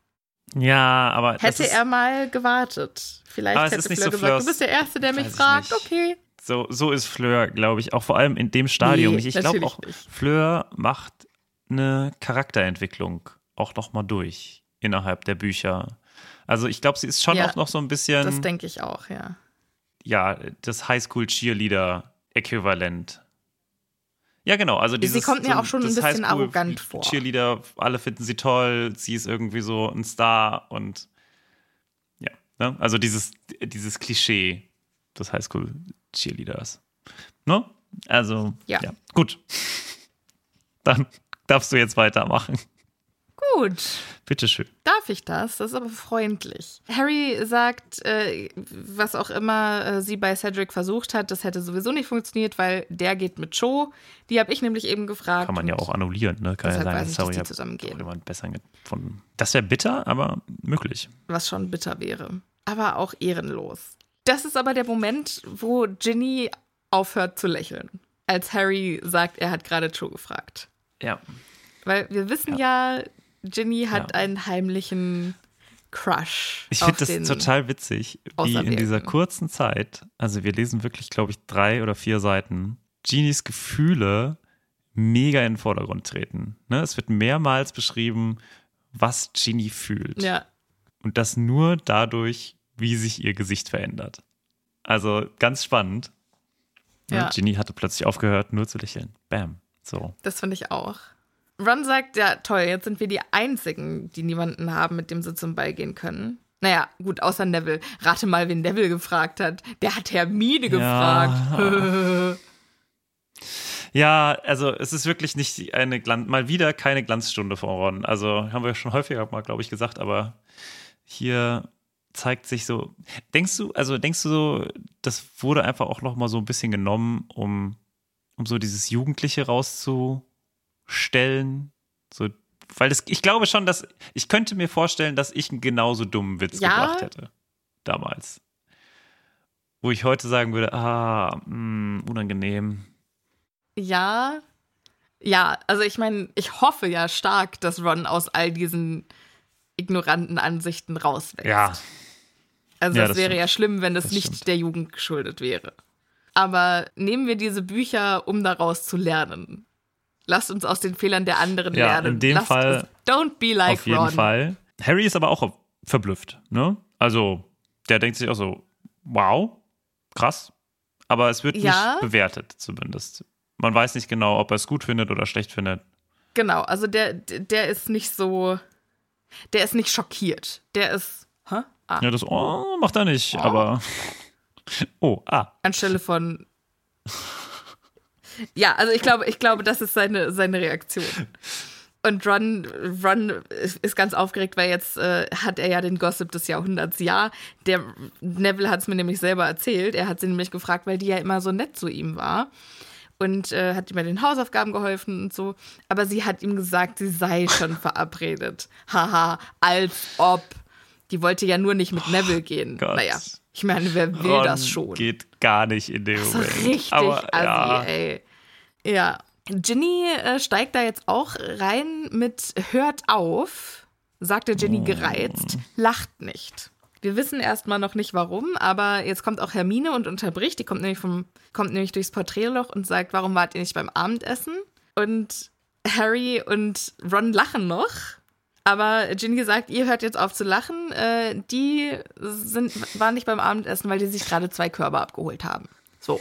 Ja, aber. Hätte ist, er mal gewartet. Vielleicht hätte ist Fleur so gesagt, Fleurs- du bist der Erste, der mich fragt. Okay. So, so ist Fleur, glaube ich, auch vor allem in dem Stadium Nee. Ich glaube auch, nicht. Fleur macht eine Charakterentwicklung auch nochmal durch innerhalb der Bücher. Also ich glaube, sie ist schon Ja, auch noch so ein bisschen, Das denke ich auch, ja. ja, das Highschool-Cheerleader-Äquivalent. Ja, genau. Also dieses, kommt mir auch schon ein bisschen arrogant vor. Cheerleader, alle finden sie toll, sie ist irgendwie so ein Star und ja, ne? also dieses, dieses Klischee des Highschool-Cheerleaders. Ne? Also, ja. Ja. gut. Dann darfst du jetzt weitermachen. Gut. Bitteschön. Darf ich das? Das ist aber freundlich. Harry sagt, äh, was auch immer äh, sie bei Cedric versucht hat, das hätte sowieso nicht funktioniert, weil der geht mit Cho. Die habe ich nämlich eben gefragt. Kann man ja auch annullieren, ne? Kann ja sein, dass Harry ja zusammengehen. jemand besser gefunden. Das wäre bitter, aber möglich. Was schon bitter wäre. Aber auch ehrenlos. Das ist aber der Moment, wo Ginny aufhört zu lächeln. Als Harry sagt, er hat gerade Cho gefragt. Ja. Weil wir wissen ja, Ginny hat Ja. einen heimlichen Crush. Ich finde das total witzig, wie in dieser kurzen Zeit, also wir lesen wirklich, glaube ich, drei oder vier Seiten, Genies Gefühle mega in den Vordergrund treten. Ne? Es wird mehrmals beschrieben, was Genie fühlt. Ja, Und das nur dadurch, wie sich ihr Gesicht verändert. Also ganz spannend. Ne? Ja. Ginny hatte plötzlich aufgehört, nur zu lächeln. Bam. So. das finde ich auch. Ron sagt, ja, toll, jetzt sind wir die Einzigen, die niemanden haben, mit dem sie zum Ball gehen können. Naja, gut, außer Neville. Rate mal, wen Neville gefragt hat. Der hat Hermine gefragt. Ja, also es ist wirklich nicht eine Glanz, mal wieder keine Glanzstunde von Ron. Also haben wir schon häufiger mal, glaube ich, gesagt, aber hier zeigt sich so. Denkst du, also denkst du so, das wurde einfach auch noch mal so ein bisschen genommen, um, um so dieses Jugendliche rauszustellen? So, weil das, ich glaube schon, dass ich könnte mir vorstellen, dass ich einen genauso dummen Witz Ja. gebracht hätte damals. Wo ich heute sagen würde, ah, mh, unangenehm. Ja. Ja, also ich meine, ich hoffe ja stark, dass Ron aus all diesen ignoranten Ansichten rauswächst. Ja, Also Ja, das, das wäre stimmt. ja schlimm, wenn es Das nicht stimmt. der Jugend geschuldet wäre. Aber nehmen wir diese Bücher, um daraus zu lernen. Lasst uns aus den Fehlern der anderen Ja, lernen. in dem Lasst Fall uns, don't be like auf jeden Ron. Fall. Harry ist aber auch verblüfft, ne? Also, der denkt sich auch so, wow, krass. Aber es wird Ja. nicht bewertet, zumindest. Man weiß nicht genau, ob er es gut findet oder schlecht findet. Genau, also der, der ist nicht so, der ist nicht schockiert. Der ist, hä? Ah, Ja, das, oh, macht er nicht, aber. Oh, ah. anstelle von. Ja, also ich glaube, ich glaube, das ist seine, seine Reaktion. Und Ron, Ron ist ganz aufgeregt, weil jetzt äh, hat er ja den Gossip des Jahrhunderts. Ja, der Neville hat es mir nämlich selber erzählt. Er hat sie nämlich gefragt, weil die ja immer so nett zu ihm war. Und äh, hat ihm bei den Hausaufgaben geholfen und so. Aber sie hat ihm gesagt, sie sei schon verabredet. Haha, als ob. Die wollte ja nur nicht mit Neville gehen. Gott. Naja, ich meine, wer will Ron das schon? Geht gar nicht in dem So Moment. richtig aber, assi, ja. ey. Ja. Ginny äh, steigt da jetzt auch rein mit Hört auf, sagte Ginny gereizt, lacht nicht. Wir wissen erstmal noch nicht warum, aber jetzt kommt auch Hermine und unterbricht. Die kommt nämlich, vom, kommt nämlich durchs Porträtloch und sagt, warum wart ihr nicht beim Abendessen? Und Harry und Ron lachen noch. Aber Ginny sagt, ihr hört jetzt auf zu lachen. Äh, die sind, waren nicht beim Abendessen, weil die sich gerade zwei Körbe abgeholt haben. So.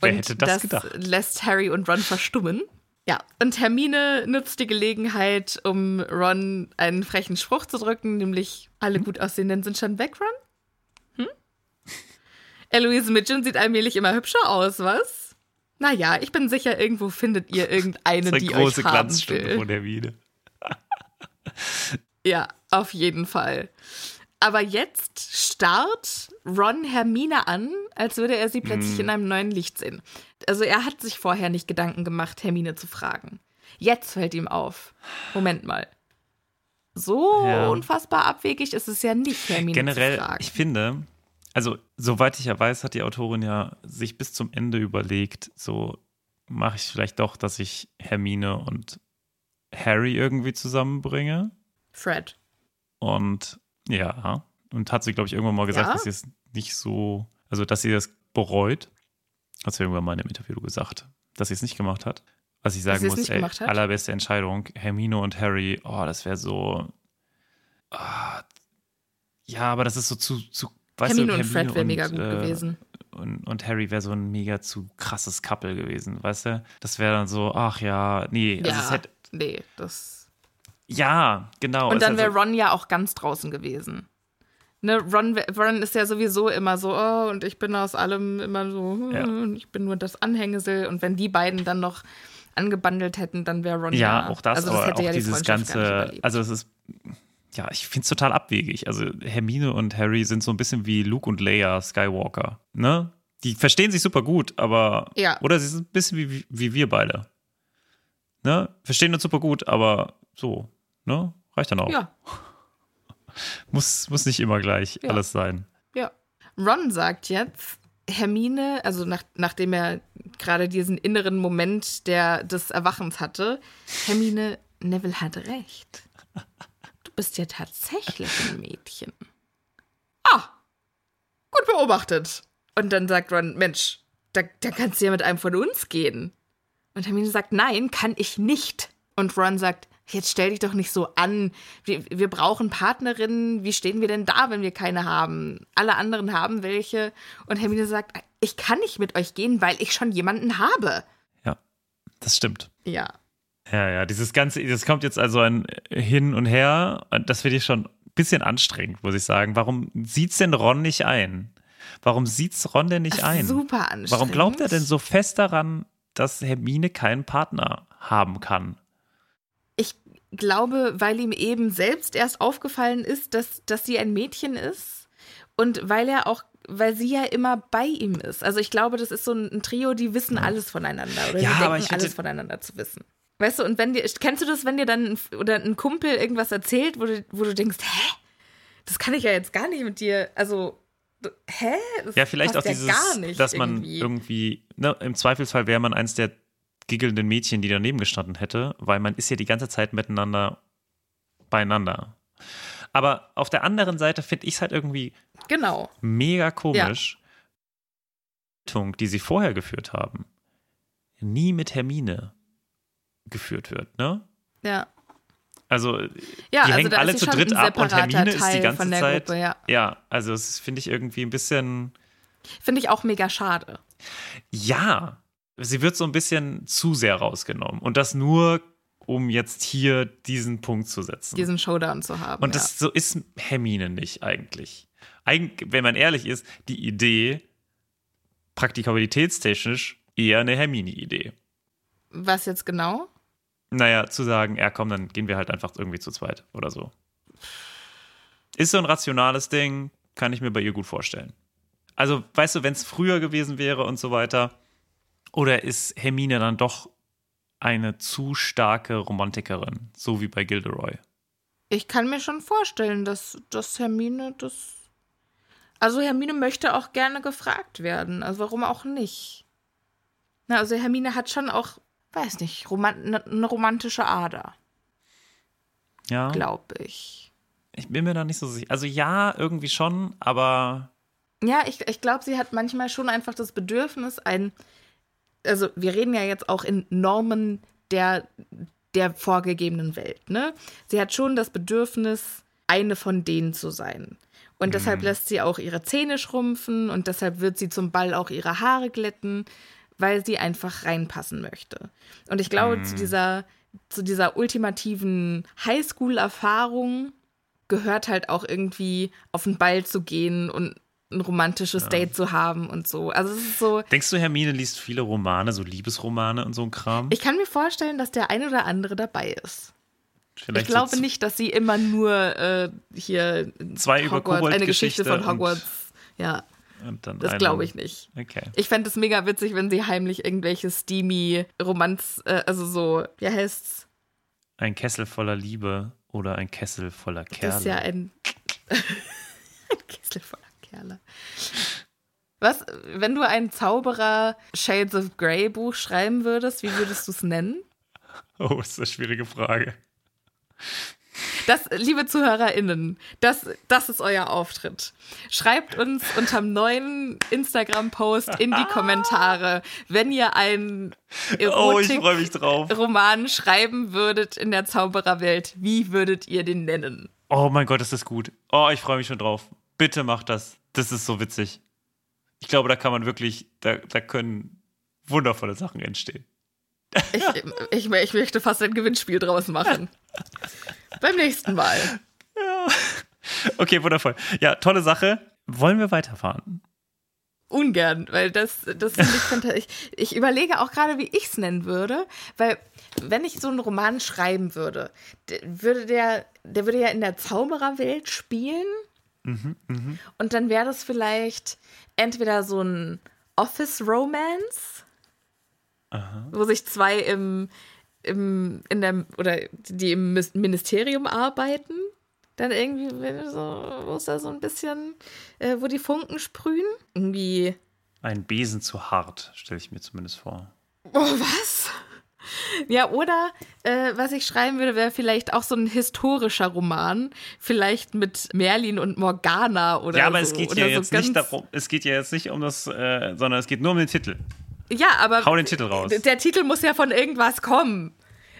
Wer Und hätte das gedacht? lässt Harry und Ron verstummen. Ja, und Hermine nutzt die Gelegenheit, um Ron einen frechen Spruch zu drücken, nämlich alle gut aussehenden sind schon weg, Ron? Hm? Eloise Mitchum sieht allmählich immer hübscher aus, was? Naja, ich bin sicher, irgendwo findet ihr irgendeine, Das ist eine die große euch haben Glanzstunde will. von Hermine. Ja, auf jeden Fall. Aber jetzt starrt Ron Hermine an, als würde er sie plötzlich Mhm. in einem neuen Licht sehen. Also er hat sich vorher nicht Gedanken gemacht, Hermine zu fragen. Jetzt fällt ihm auf. Moment mal. So Ja. unfassbar abwegig ist es ja nicht, Hermine zu Generell, fragen. ich finde, also soweit ich ja weiß, hat die Autorin ja sich bis zum Ende überlegt, so mache ich vielleicht doch, dass ich Hermine und Harry irgendwie zusammenbringe. Fred. Und ja, und hat sie, glaube ich, irgendwann mal gesagt, Ja? dass sie es nicht so, also dass sie das bereut. Hat sie irgendwann mal in einem Interview gesagt, dass sie es nicht gemacht hat. Was ich sagen es muss, ey, allerbeste Entscheidung. Hermine und Harry, oh, das wäre so. ah, ja, aber das ist so zu, zu weißt Hermine du, und Fred wäre und, mega gut äh, gewesen. Und, und Harry wäre so ein mega zu krasses Couple gewesen, weißt du? Das wäre dann so, ach ja, nee, also es Ja, hätte, nee, das. Ja, genau. Und dann wäre so- Ron ja auch ganz draußen gewesen. Ne, Ron, Ron ist ja sowieso immer so, oh, und ich bin aus allem immer so, hm, Ja. und ich bin nur das Anhängesel. Und wenn die beiden dann noch angebandelt hätten, dann wäre Ron Ja, auch das, Also das aber hätte auch ja die dieses ganze, also es ist, ja, ich finde es total abwegig. Also Hermine und Harry sind so ein bisschen wie Luke und Leia Skywalker, ne? Die verstehen sich super gut, aber, Ja. oder sie sind ein bisschen wie, wie wir beide, ne? Verstehen uns super gut, aber so, ne? Reicht dann auch. Ja, Muss, muss nicht immer gleich Ja. alles sein. ja. Ron sagt jetzt, Hermine, also nach, nachdem er gerade diesen inneren Moment der, des Erwachens hatte, Hermine, Neville hat recht. Du bist ja tatsächlich ein Mädchen. Ah, gut beobachtet. Und dann sagt Ron, Mensch, da, da kannst du ja mit einem von uns gehen. Und Hermine sagt, nein, kann ich nicht. Und Ron sagt, jetzt stell dich doch nicht so an. Wir, wir brauchen Partnerinnen. Wie stehen wir denn da, wenn wir keine haben? Alle anderen haben welche. Und Hermine sagt, ich kann nicht mit euch gehen, weil ich schon jemanden habe. Ja, das stimmt. Ja. Ja, ja, dieses Ganze, das kommt jetzt also ein Hin und Her und das finde ich schon ein bisschen anstrengend, muss ich sagen. Warum sieht's denn Ron nicht ein? Warum sieht's Ron denn nicht ein? super anstrengend. Warum glaubt er denn so fest daran, dass Hermine keinen Partner haben kann? Glaube, weil ihm eben selbst erst aufgefallen ist, dass, dass sie ein Mädchen ist und weil er auch, weil sie ja immer bei ihm ist. Also ich glaube, das ist so ein, ein Trio, die wissen alles voneinander oder Ja, die denken ich hätte- alles voneinander zu wissen. Weißt du, und wenn dir, kennst du das, wenn dir dann ein, oder ein Kumpel irgendwas erzählt, wo du, wo du denkst, hä? Das kann ich ja jetzt gar nicht mit dir, also, hä? Das Ja, vielleicht auch ja dieses, gar nicht dass man irgendwie. irgendwie, ne, im Zweifelsfall wäre man eins der giggelnden Mädchen, die daneben gestanden hätte, weil man ist ja die ganze Zeit miteinander beieinander. Aber auf der anderen Seite finde ich es halt irgendwie Genau. mega komisch, die sie vorher geführt haben, nie mit Hermine geführt wird, ne? Ja. Also, Ja, die also hängen alle zu dritt ab und Hermine ist die Teil ganze Zeit. Gruppe, ja. ja, also das finde ich irgendwie ein bisschen. Finde ich auch mega schade. Ja, sie wird so ein bisschen zu sehr rausgenommen. Und das nur, um jetzt hier diesen Punkt zu setzen. diesen Showdown zu haben. Und ja. das so ist Hermine nicht eigentlich. Eig wenn man ehrlich ist, die Idee praktikabilitätstechnisch eher eine Hermine-Idee. Was jetzt genau? Naja, zu sagen, ja komm, dann gehen wir halt einfach irgendwie zu zweit oder so. Ist so ein rationales Ding, kann ich mir bei ihr gut vorstellen. Also, weißt du, wenn es früher gewesen wäre und so weiter, oder ist Hermine dann doch eine zu starke Romantikerin, so wie bei Gilderoy? Ich kann mir schon vorstellen, dass, dass Hermine das. Also Hermine möchte auch gerne gefragt werden. Also warum auch nicht? Na, also Hermine hat schon auch, weiß nicht, roman ne- eine romantische Ader, Ja. glaube ich. Ich bin mir da nicht so sicher. Also ja, irgendwie schon, aber Ja, ich, ich glaube, sie hat manchmal schon einfach das Bedürfnis, ein. Also, wir reden ja jetzt auch in Normen der, der vorgegebenen Welt, ne? Sie hat schon das Bedürfnis, eine von denen zu sein. Und deshalb lässt sie auch ihre Zähne schrumpfen und deshalb wird sie zum Ball auch ihre Haare glätten, weil sie einfach reinpassen möchte. Und ich glaube, zu dieser, zu dieser ultimativen Highschool-Erfahrung gehört halt auch irgendwie auf den Ball zu gehen und ein romantisches Date zu haben und so. Also es ist so, denkst du, Hermine liest viele Romane, so Liebesromane und so ein Kram? ich kann mir vorstellen, dass der ein oder andere dabei ist. Vielleicht ich glaube so nicht, dass sie immer nur äh, hier Zwei über Hogwarts, eine Geschichte von Koboldgeschichte und- Hogwarts. Ja, Und das glaube ich nicht. Okay. Ich fände es mega witzig, wenn sie heimlich irgendwelche steamy Romanz, äh, also so, wie heißt's? Ein Kessel voller Liebe oder ein Kessel voller Kerle. Das ist ja ein, ein Kessel voller Kerle. Was, wenn du ein Zauberer Shades of Grey Buch schreiben würdest, wie würdest du es nennen? Oh, ist eine schwierige Frage. Das, liebe ZuhörerInnen, das, das ist euer Auftritt. Schreibt uns unterm neuen Instagram-Post in die Kommentare, wenn ihr einen Oh, ich freue mich drauf. Roman schreiben würdet in der Zaubererwelt. Wie würdet ihr den nennen? Oh mein Gott, ist das gut. Oh, ich freue mich schon drauf. Bitte macht das. Das ist so witzig. Ich glaube, da kann man wirklich, da, da können wundervolle Sachen entstehen. Ich, ich, ich möchte fast ein Gewinnspiel draus machen. Beim nächsten Mal. Ja. Okay, wundervoll. Ja, tolle Sache. Wollen wir weiterfahren? Ungern, weil das, das finde ich fantastisch. Ich, ich überlege auch gerade, wie ich es nennen würde, weil wenn ich so einen Roman schreiben würde, würde der, der würde ja in der Zaubererwelt spielen. Mhm, mh. Und dann wäre das vielleicht entweder so ein Office-Romance, wo sich zwei im, im, in der, oder die im Ministerium arbeiten dann irgendwie, so, wo ist da so ein bisschen, äh, wo die Funken sprühen. Irgendwie. Ein Besen zu hart, stelle ich mir zumindest vor. Oh, was? Ja, oder äh, was ich schreiben würde, wäre vielleicht auch so ein historischer Roman. Vielleicht mit Merlin und Morgana oder so. Ja, aber so. es geht ja so jetzt nicht darum, es geht ja jetzt nicht um das, äh, sondern es geht nur um den Titel. Ja, aber. Hau den Titel raus. Der Titel muss ja von irgendwas kommen.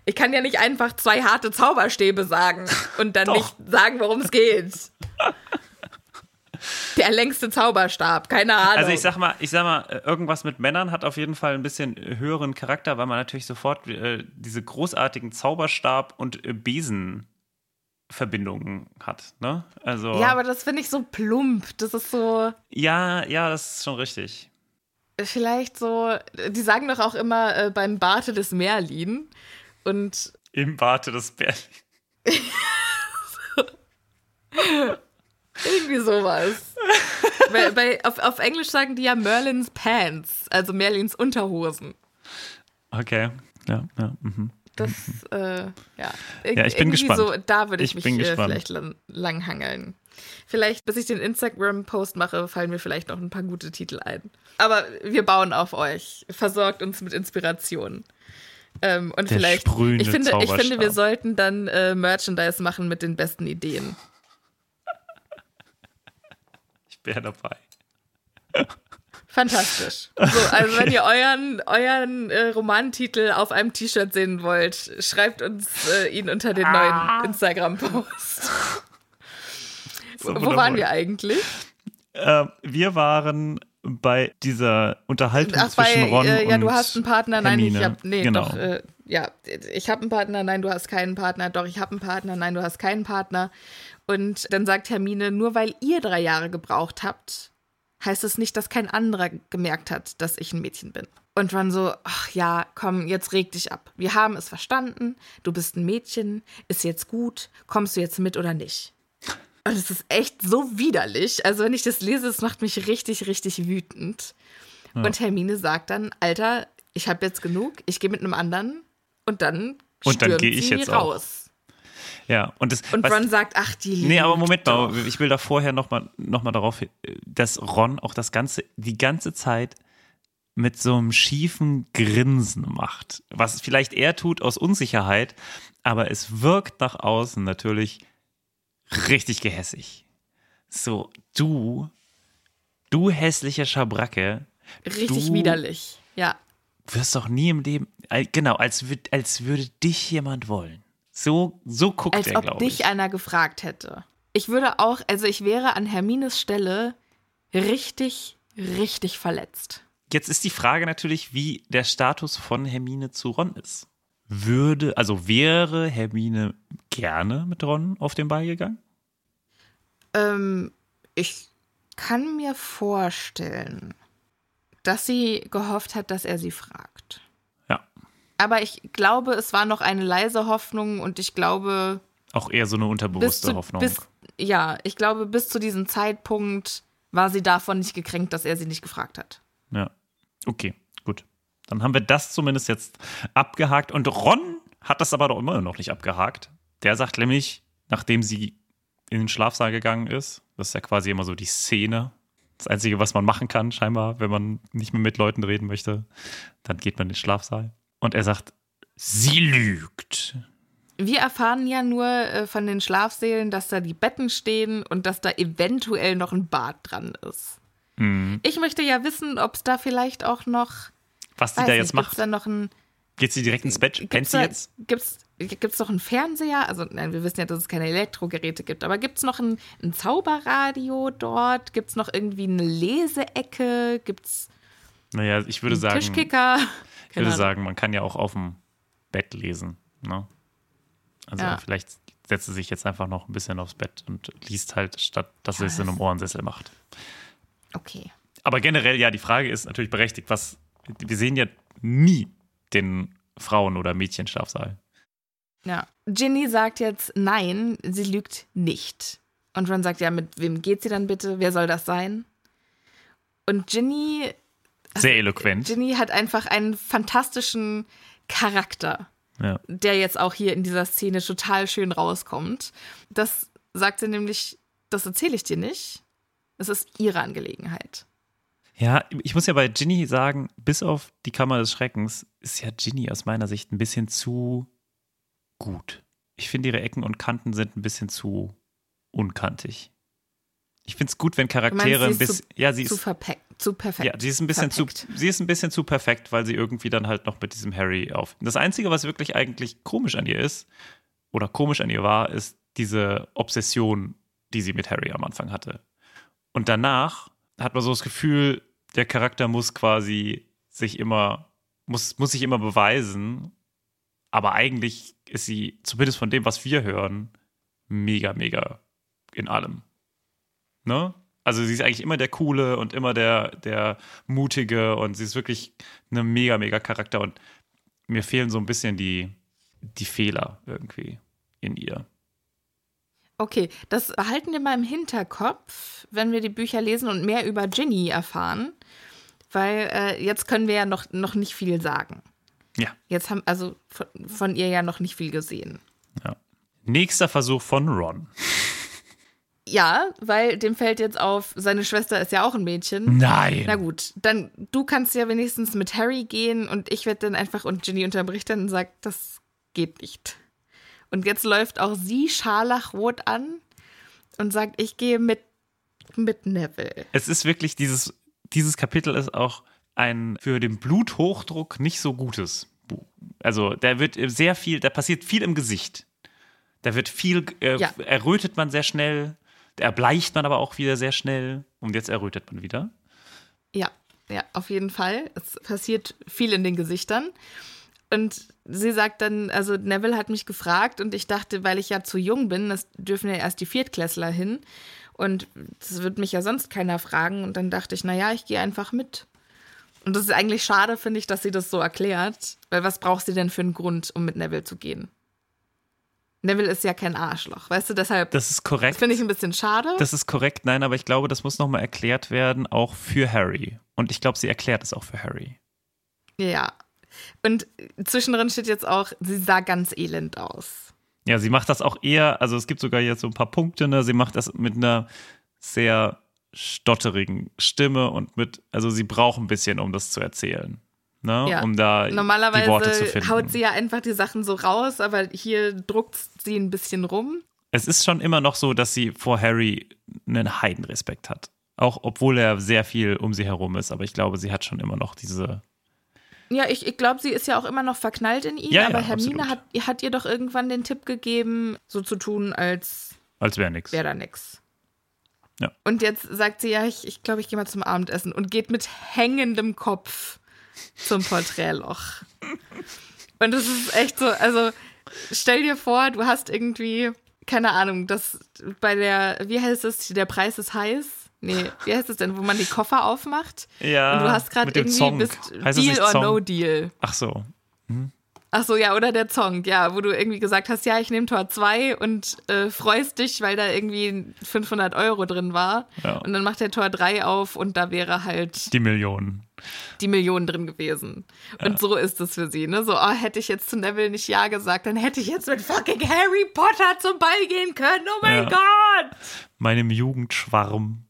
Ich kann ja nicht einfach zwei harte Zauberstäbe sagen und dann nicht sagen, worum es geht. Der längste Zauberstab, keine Ahnung. Also ich sag mal, ich sag mal, irgendwas mit Männern hat auf jeden Fall ein bisschen höheren Charakter, weil man natürlich sofort äh, diese großartigen Zauberstab und äh, Besenverbindungen hat, ne? Also Ja, aber das finde ich so plump. Das ist so. Ja, ja, das ist schon richtig. Vielleicht so, die sagen doch auch immer äh, beim Barte des Merlin. Und Im Barte des Berlin. Irgendwie sowas. bei, bei, auf, auf Englisch sagen die ja Merlins Pants, also Merlins Unterhosen. Okay, ja, ja. Mhm. Das, äh, ja. Ir ja, ich bin gespannt. So, da würde ich, ich mich äh, vielleicht lang, langhangeln. Vielleicht, bis ich den Instagram-Post mache, fallen mir vielleicht noch ein paar gute Titel ein. Aber wir bauen auf euch. Versorgt uns mit Inspiration. Ähm, und Der vielleicht, ich finde, ich finde, wir sollten dann äh, Merchandise machen mit den besten Ideen. Ich wäre dabei. Fantastisch. So, also wenn ihr euren, euren äh, Romantitel auf einem T-Shirt sehen wollt, schreibt uns äh, ihn unter den ah. neuen Instagram-Post. So Wo waren wir eigentlich? Äh, wir waren bei dieser Unterhaltung Ach, zwischen bei, Ron äh, ja, und du hast einen Partner, nein, Hermine. ich hab, nee, genau. doch, äh, ja, ich habe einen Partner, nein, du hast keinen Partner, doch, ich habe einen Partner, nein, du hast keinen Partner. Und dann sagt Hermine, nur weil ihr drei Jahre gebraucht habt, heißt es nicht, dass kein anderer gemerkt hat, dass ich ein Mädchen bin. Und Ron so, ach ja, komm, jetzt reg dich ab. Wir haben es verstanden, du bist ein Mädchen, ist jetzt gut, kommst du jetzt mit oder nicht? Und es ist echt so widerlich. Also, wenn ich das lese, es macht mich richtig, richtig wütend. Ja. Und Hermine sagt dann: Alter, ich habe jetzt genug, ich gehe mit einem anderen und dann und dann gehe ich jetzt raus. Auch. Ja, und, das, und Ron sagt, ach, die Nee, aber Moment mal, ich will da vorher nochmal noch mal darauf, dass Ron auch das Ganze, die ganze Zeit mit so einem schiefen Grinsen macht. Was vielleicht er tut aus Unsicherheit, aber es wirkt nach außen natürlich richtig gehässig. So, du, du hässliche Schabracke. Richtig widerlich, ja. Wirst doch nie im Leben, genau, als, als würde dich jemand wollen. So, so guckt als er, glaube ich. Als ob dich einer gefragt hätte. Ich würde auch, also ich wäre an Hermines Stelle richtig, richtig verletzt. Jetzt ist die Frage natürlich, wie der Status von Hermine zu Ron ist würde, also wäre Hermine gerne mit Ron auf den Ball gegangen? Ähm, ich kann mir vorstellen, dass sie gehofft hat, dass er sie fragt. Aber ich glaube, es war noch eine leise Hoffnung und ich glaube. Auch eher so eine unterbewusste zu, Hoffnung. Bis, ja, ich glaube, bis zu diesem Zeitpunkt war sie davon nicht gekränkt, dass er sie nicht gefragt hat. Ja. Okay. Dann haben wir das zumindest jetzt abgehakt. Und Ron hat das aber doch immer noch nicht abgehakt. Der sagt nämlich, nachdem sie in den Schlafsaal gegangen ist, das ist ja quasi immer so die Szene, das Einzige, was man machen kann, scheinbar, wenn man nicht mehr mit Leuten reden möchte, dann geht man in den Schlafsaal. Und er sagt, sie lügt. wir erfahren ja nur äh, von den Schlafsälen, dass da die Betten stehen und dass da eventuell noch ein Bad dran ist. Mhm. Ich möchte ja wissen, ob es da vielleicht auch noch. Was die da nicht, jetzt gibt's macht. da noch ein. Geht sie direkt ins Bett? Pennt sie jetzt? Gibt's, gibt's noch einen Fernseher? Also, nein, wir wissen ja, dass es keine Elektrogeräte gibt, aber gibt es noch ein, ein Zauberradio dort? Gibt es noch irgendwie eine Leseecke? Gibt es Naja, ich würde einen sagen, Tischkicker? Ich Keine würde sagen, man kann ja auch auf dem Bett lesen. Ne? Also Ja. vielleicht setzt sie sich jetzt einfach noch ein bisschen aufs Bett und liest halt, statt dass sie es in einem Ohrensessel macht. Okay. Aber generell, ja, die Frage ist natürlich berechtigt, was, wir sehen ja nie den Frauen- oder Mädchenschlafsaal. Ja. Ginny sagt jetzt nein, sie lügt nicht. Und Ron sagt, ja, mit wem geht sie dann bitte? Wer soll das sein? Und Ginny, Sehr eloquent. Ginny hat einfach einen fantastischen Charakter, Ja. der jetzt auch hier in dieser Szene total schön rauskommt. Das sagt sie nämlich, das erzähle ich dir nicht. Es ist ihre Angelegenheit. Ja, ich muss ja bei Ginny sagen, bis auf die Kammer des Schreckens ist ja Ginny aus meiner Sicht ein bisschen zu gut. Ich finde, ihre Ecken und Kanten sind ein bisschen zu unkantig. Ich finde es gut, wenn Charaktere ein sie ist bisschen. Ja, sie Zu, ist. zu perfekt. Ja, sie ist ein bisschen zu, sie ist ein bisschen zu perfekt, weil sie irgendwie dann halt noch mit diesem Harry auf. Das Einzige, was wirklich eigentlich komisch an ihr ist, oder komisch an ihr war, ist diese Obsession, die sie mit Harry am Anfang hatte. Und danach hat man so das Gefühl, der Charakter muss quasi sich immer, muss, muss sich immer beweisen. Aber eigentlich ist sie, zumindest von dem, was wir hören, mega, mega in allem. Ne? Also sie ist eigentlich immer der Coole und immer der, der Mutige und sie ist wirklich eine mega, mega Charakter und mir fehlen so ein bisschen die, die Fehler irgendwie in ihr. Okay, das behalten wir mal im Hinterkopf, wenn wir die Bücher lesen und mehr über Ginny erfahren. Weil äh, jetzt können wir ja noch, noch nicht viel sagen. Ja, Jetzt haben also von, von ihr ja noch nicht viel gesehen. ja. Nächster Versuch von Ron. Ja, weil dem fällt jetzt auf, seine Schwester ist ja auch ein Mädchen. Nein. Na gut, dann du kannst ja wenigstens mit Harry gehen und ich werde dann einfach und Ginny unterbricht dann und sagt, das geht nicht. Und jetzt läuft auch sie scharlachrot an und sagt, ich gehe mit mit Neville. Es ist wirklich dieses, dieses Kapitel ist auch ein für den Bluthochdruck nicht so gutes Buch. Also da wird sehr viel, da passiert viel im Gesicht. Da wird viel, äh, Ja. errötet man sehr schnell, erbleicht man aber auch wieder sehr schnell und jetzt errötet man wieder. Ja, ja, auf jeden Fall. Es passiert viel in den Gesichtern. Und sie sagt dann, also Neville hat mich gefragt und ich dachte, weil ich ja zu jung bin, das dürfen ja erst die Viertklässler hin. Und das wird mich ja sonst keiner fragen. Und dann dachte ich, naja, ich gehe einfach mit. Und das ist eigentlich schade, finde ich, dass sie das so erklärt. Weil was braucht sie denn für einen Grund, um mit Neville zu gehen? Neville ist ja kein Arschloch, weißt du? Deshalb Das ist korrekt. finde ich ein bisschen schade. Das ist korrekt, nein, aber ich glaube, das muss nochmal erklärt werden, auch für Harry. Und ich glaube, sie erklärt es auch für Harry. Ja. Und zwischendrin steht jetzt auch, sie sah ganz elend aus. Ja, sie macht das auch eher, also es gibt sogar jetzt so ein paar Punkte, ne? Sie macht das mit einer sehr stotterigen Stimme und mit, also sie braucht ein bisschen, um das zu erzählen. Ne? Ja. Um da die Worte zu Normalerweise finden. haut sie ja einfach die Sachen so raus, aber hier druckt sie ein bisschen rum. es ist schon immer noch so, dass sie vor Harry einen Heidenrespekt hat. Auch obwohl er sehr viel um sie herum ist, aber ich glaube, sie hat schon immer noch diese. Ja, ich, ich glaube, sie ist ja auch immer noch verknallt in ihn, Ja, aber ja, Hermine hat, hat ihr doch irgendwann den Tipp gegeben, so zu tun, als Als wäre nichts. wäre da nix. Ja. Und jetzt sagt sie, ja, ich glaube, ich, glaub, ich gehe mal zum Abendessen und geht mit hängendem Kopf zum Porträtloch. und das ist echt so, also stell dir vor, du hast irgendwie, keine Ahnung, das bei der, wie heißt es, der Preis ist heiß? Nee, wie heißt es denn, wo man die Koffer aufmacht? Ja, Und du hast gerade irgendwie Zong. bist Heißt es Deal or Zong? No Deal. Ach so. Ach so, ja, oder der Zong, ja, wo du irgendwie gesagt hast, ja, ich nehme Tor 2 und äh, freust dich, weil da irgendwie 500 Euro drin war. Ja. Und dann macht der Tor 3 auf und da wäre halt Die Millionen. Die Million drin gewesen. Und so ist es für sie, ne? So, oh, hätte ich jetzt zu Neville nicht Ja gesagt, dann hätte ich jetzt mit fucking Harry Potter zum Ball gehen können. Oh mein Ja. Gott! Meinem Jugendschwarm.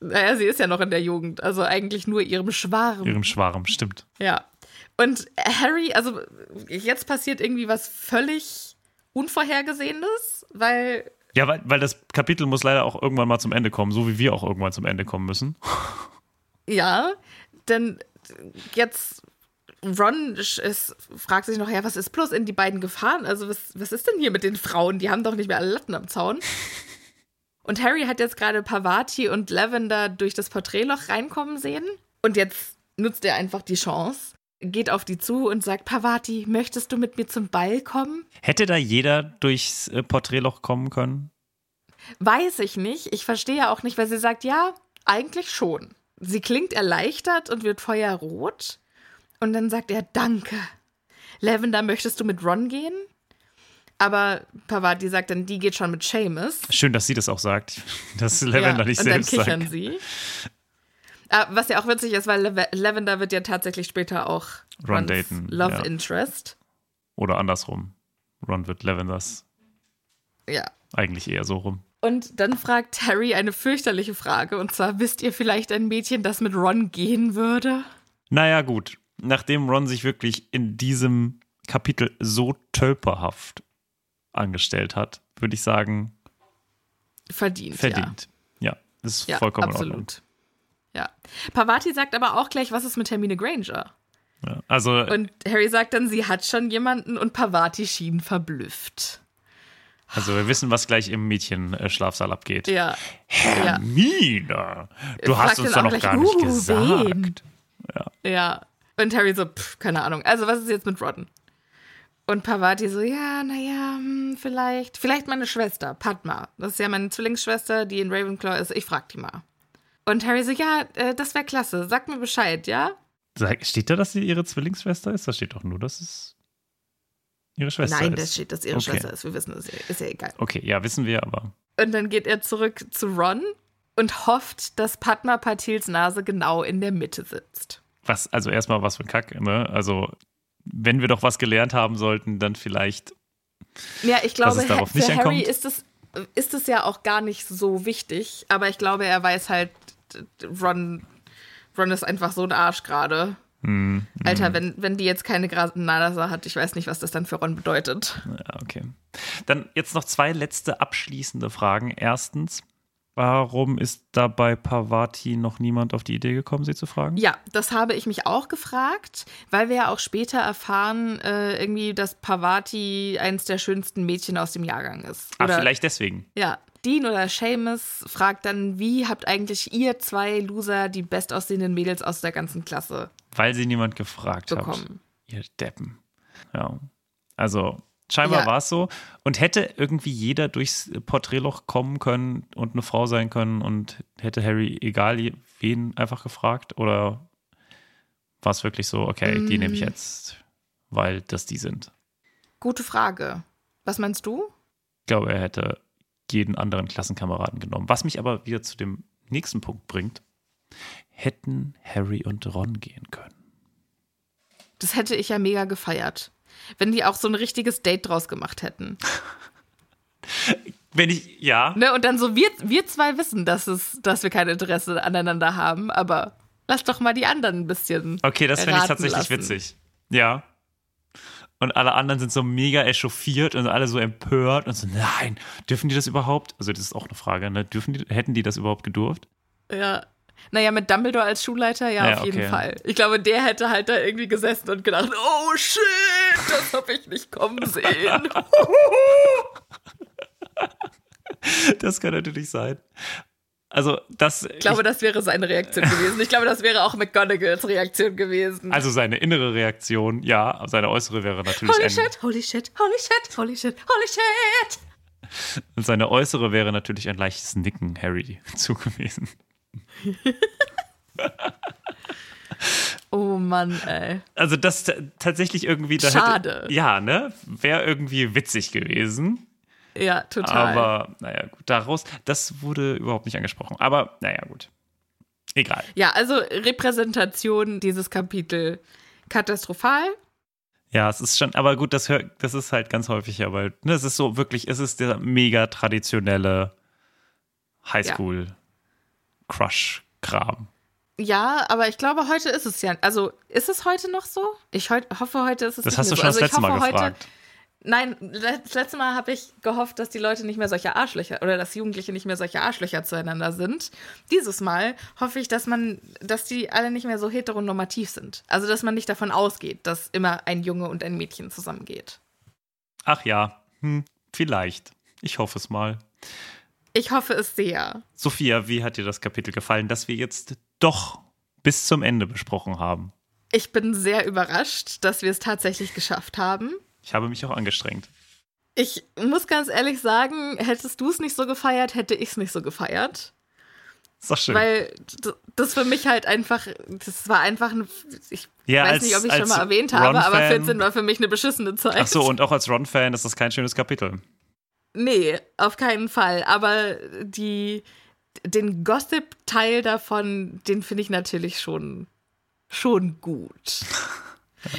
Naja, sie ist ja noch in der Jugend, also eigentlich nur ihrem Schwarm. Ihrem Schwarm, stimmt. Ja. Und Harry, also jetzt passiert irgendwie was völlig Unvorhergesehenes, weil Ja, weil, weil das Kapitel muss leider auch irgendwann mal zum Ende kommen, so wie wir auch irgendwann zum Ende kommen müssen. Ja, denn jetzt Ron ist, fragt sich noch, ja, was ist bloß in die beiden gefahren? Also, was, was ist denn hier mit den Frauen? Die haben doch nicht mehr alle Latten am Zaun. Und Harry hat jetzt gerade Pavati und Lavender durch das Porträtloch reinkommen sehen. Und jetzt nutzt er einfach die Chance, geht auf die zu und sagt, Pavati, möchtest du mit mir zum Ball kommen? Hätte da jeder durchs äh, Porträtloch kommen können? Weiß ich nicht. Ich verstehe ja auch nicht, weil sie sagt, ja, eigentlich schon. Sie klingt erleichtert und wird feuerrot. Und dann sagt er, danke. Lavender, möchtest du mit Ron gehen? Aber Pavati sagt dann, die geht schon mit Seamus. Schön, dass sie das auch sagt. Dass Lavender nicht und dann selbst kichern sagt. sie. Ah, was ja auch witzig ist, weil Lav- Lavender wird ja tatsächlich später auch Ron daten, Love ja. Interest. Oder andersrum. Ron wird Lavenders Ja. eigentlich eher so rum. Und dann fragt Harry eine fürchterliche Frage. Und zwar, wisst ihr vielleicht ein Mädchen, das mit Ron gehen würde? Naja, gut. Nachdem Ron sich wirklich in diesem Kapitel so tölperhaft angestellt hat, würde ich sagen, Verdient. Ja. verdient. Ja, ist Ja, vollkommen in Ordnung. absolut. Ja. Pavati sagt aber auch gleich, was ist mit Hermine Granger? Ja, also, Und Harry sagt dann, sie hat schon jemanden und Pavati schien verblüfft. Also wir wissen, was gleich im Mädchenschlafsaal abgeht. Ja. ja. Hermine, du Fragt hast uns doch noch gleich, gar nicht uh, gesagt. wen? Ja. Und Harry so, pff, keine Ahnung. Also, was ist jetzt mit Ron? Und Pavati so, ja, naja, hm, vielleicht, vielleicht meine Schwester, Padma. Das ist ja meine Zwillingsschwester, die in Ravenclaw ist. Ich frag die mal. Und Harry so, ja, äh, das wäre klasse. Sag mir Bescheid, ja? Sag, steht da, dass sie ihre Zwillingsschwester ist? Da steht doch nur, dass es ihre Schwester Nein, ist. da steht, dass ihre Okay. Schwester ist. Wir wissen es, ist ja egal. Okay, ja, wissen wir, aber Und dann geht er zurück zu Ron und hofft, dass Padma Patils Nase genau in der Mitte sitzt. was, also erstmal was für ein Kack, ne? Also, wenn wir doch was gelernt haben sollten, dann vielleicht. Ja, ich glaube, darauf für Harry ankommt? ist es, ist es ja auch gar nicht so wichtig, aber ich glaube, er weiß halt, Ron, Ron ist einfach so ein Arsch gerade. Hm, Alter, wenn, wenn die jetzt keine gerade Nase hat, ich weiß nicht, was das dann für Ron bedeutet. Ja, okay. Dann jetzt noch zwei letzte abschließende Fragen. Erstens, warum ist da bei Pavati noch niemand auf die Idee gekommen, sie zu fragen? Ja, das habe ich mich auch gefragt, weil wir ja auch später erfahren, äh, irgendwie, dass Pavati eins der schönsten Mädchen aus dem Jahrgang ist. Ah, vielleicht deswegen. Ja, Dean oder Seamus fragt dann, wie habt eigentlich ihr zwei Loser die bestaussehenden Mädels aus der ganzen Klasse Weil sie niemand gefragt hat. bekommen? Ihr Deppen. Ja. Also, scheinbar Ja. war es so. Und hätte irgendwie jeder durchs Porträtloch kommen können und eine Frau sein können und hätte Harry egal wen einfach gefragt? Oder war es wirklich so, okay, die nehme Mm. ich jetzt, weil das die sind? Gute Frage. Was meinst du? Ich glaube, er hätte jeden anderen Klassenkameraden genommen. Was mich aber wieder zu dem nächsten Punkt bringt. Hätten Harry und Ron gehen können. Das hätte ich ja mega gefeiert. Wenn die auch so ein richtiges Date draus gemacht hätten. Wenn ich, ja, Ne? Und dann so, wir, wir zwei wissen, dass, es, dass wir kein Interesse aneinander haben, aber lass doch mal die anderen ein bisschen. Okay, das finde ich tatsächlich lassen. witzig. Ja. Und alle anderen sind so mega echauffiert und alle so empört und so, nein, dürfen die das überhaupt? Also, das ist auch eine Frage, ne? Dürfen die, hätten die das überhaupt gedurft? Ja. Naja, mit Dumbledore als Schulleiter, ja, Ja, auf jeden okay. Fall. Ich glaube, der hätte halt da irgendwie gesessen und gedacht, oh shit, das habe ich nicht kommen sehen. Das kann natürlich sein. Also, das. Ich glaube, das wäre seine Reaktion gewesen. Ich glaube, das wäre auch McGonagalls Reaktion gewesen. also, seine innere Reaktion, ja, seine äußere wäre natürlich holy shit, holy shit, holy shit, holy shit, holy shit. Und seine äußere wäre natürlich ein leichtes Nicken Harry zu gewesen. Oh Mann, ey. Also, das tatsächlich irgendwie. Da Schade. Hätte, ja, ne? Wäre irgendwie witzig gewesen. Ja, total. Aber naja, gut, daraus, das wurde überhaupt nicht angesprochen. Aber naja, gut. Egal. ja, also Repräsentation dieses Kapitel katastrophal. Ja, es ist schon, aber gut, das, hör, das ist halt ganz häufig weil ne, es ist so wirklich, es ist der mega traditionelle Highschool-Crush-Kram. Ja, aber ich glaube, heute ist es ja. Also, ist es heute noch so? Ich heut, hoffe, heute ist es Das nicht hast du schon so. das also, letzte Mal gefragt. Nein, das letzte Mal habe ich gehofft, dass die Leute nicht mehr solche Arschlöcher oder dass Jugendliche nicht mehr solche Arschlöcher zueinander sind. Dieses Mal hoffe ich, dass man, dass die alle nicht mehr so heteronormativ sind. Also dass man nicht davon ausgeht, dass immer ein Junge und ein Mädchen zusammengeht. Ach ja, hm, vielleicht. Ich hoffe es mal. Ich hoffe es sehr. Sophia, wie hat dir das Kapitel gefallen, dass wir jetzt doch bis zum Ende besprochen haben? Ich bin sehr überrascht, dass wir es tatsächlich geschafft haben. Ich habe mich auch angestrengt. Ich muss ganz ehrlich sagen, hättest du es nicht so gefeiert, hätte ich es nicht so gefeiert. Ist doch schön. Weil das für mich halt einfach, das war einfach ein, ich Ja, weiß als- nicht, ob ich schon mal erwähnt habe, aber Ron-Fan- 14 war für mich eine beschissene Zeit. Ach so, und auch als Ron-Fan ist das kein schönes Kapitel. Nee, auf keinen Fall. Aber die, den Gossip-Teil davon, den finde ich natürlich schon, schon gut.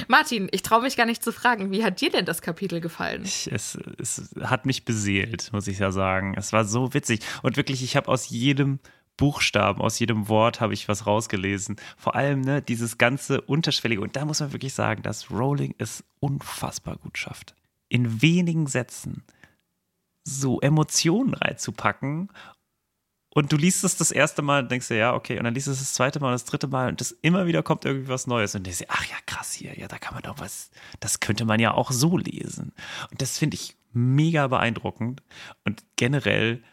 Martin, ich traue mich gar nicht zu fragen, wie hat dir denn das Kapitel gefallen? Ich, es, es hat mich beseelt, muss ich ja sagen. Es war so witzig. Und wirklich, ich habe aus jedem Buchstaben, aus jedem Wort habe ich was rausgelesen. Vor allem ne, dieses ganze Unterschwellige. Und da muss man wirklich sagen, dass Rowling es unfassbar gut schafft. In wenigen Sätzen so Emotionen reinzupacken. Und du liest es das erste Mal und denkst dir, ja, okay. Und dann liest es das zweite Mal und das dritte Mal und das immer wieder kommt irgendwie was Neues. Und denkst dir, ach ja, krass hier, ja, da kann man doch was, das könnte man ja auch so lesen. Und das finde ich mega beeindruckend. Und generell,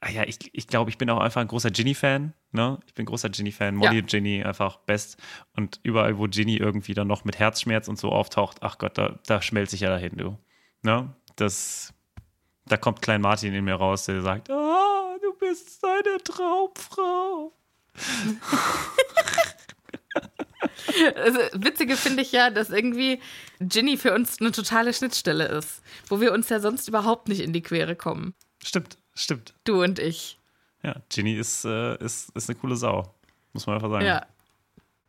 ah ja, ich, ich glaube, ich bin auch einfach ein großer Ginny-Fan. Ne? Ich bin großer Ginny-Fan. Molly Ja. und Ginny einfach best. Und überall, wo Ginny irgendwie dann noch mit Herzschmerz und so auftaucht, ach Gott, da, da schmelze ich ja dahin, du. Ne? Das, da kommt Klein Martin in mir raus, der sagt, ah, bist seine Traumfrau. Also, Witzige finde ich ja, dass irgendwie Ginny für uns eine totale Schnittstelle ist, wo wir uns ja sonst überhaupt nicht in die Quere kommen. Stimmt, stimmt. Du und ich. Ja, Ginny ist, äh, ist, ist eine coole Sau. Muss man einfach sagen. Ja.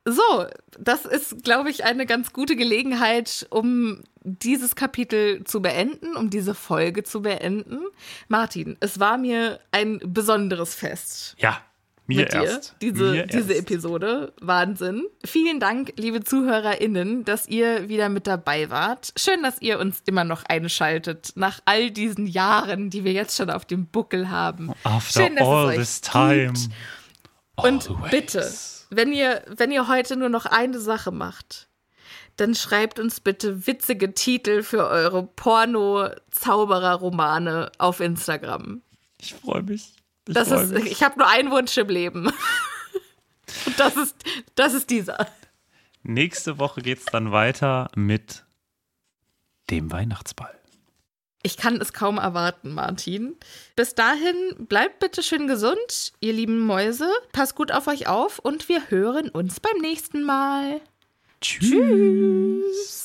So, das ist, glaube ich, eine ganz gute Gelegenheit, um dieses Kapitel zu beenden, um diese Folge zu beenden. Martin, es war mir ein besonderes Fest Ja, mir erst. diese, mir diese erst. Episode. Wahnsinn. Vielen Dank, liebe ZuhörerInnen, dass ihr wieder mit dabei wart. Schön, dass ihr uns immer noch einschaltet, nach all diesen Jahren, die wir jetzt schon auf dem Buckel haben. After Schön, dass es all euch this time. gibt. Und Always. bitte, wenn ihr, wenn ihr heute nur noch eine Sache macht, dann schreibt uns bitte witzige Titel für eure Porno-Zauberer-Romane auf Instagram. Ich freue mich. Ich Das freu ist, mich. ich habe nur einen Wunsch im Leben. Und das ist, das ist dieser. Nächste Woche geht es dann weiter mit dem Weihnachtsball. Ich kann es kaum erwarten, Martin. Bis dahin, bleibt bitte schön gesund, ihr lieben Mäuse. Passt gut auf euch auf und wir hören uns beim nächsten Mal. Tschüss. Hold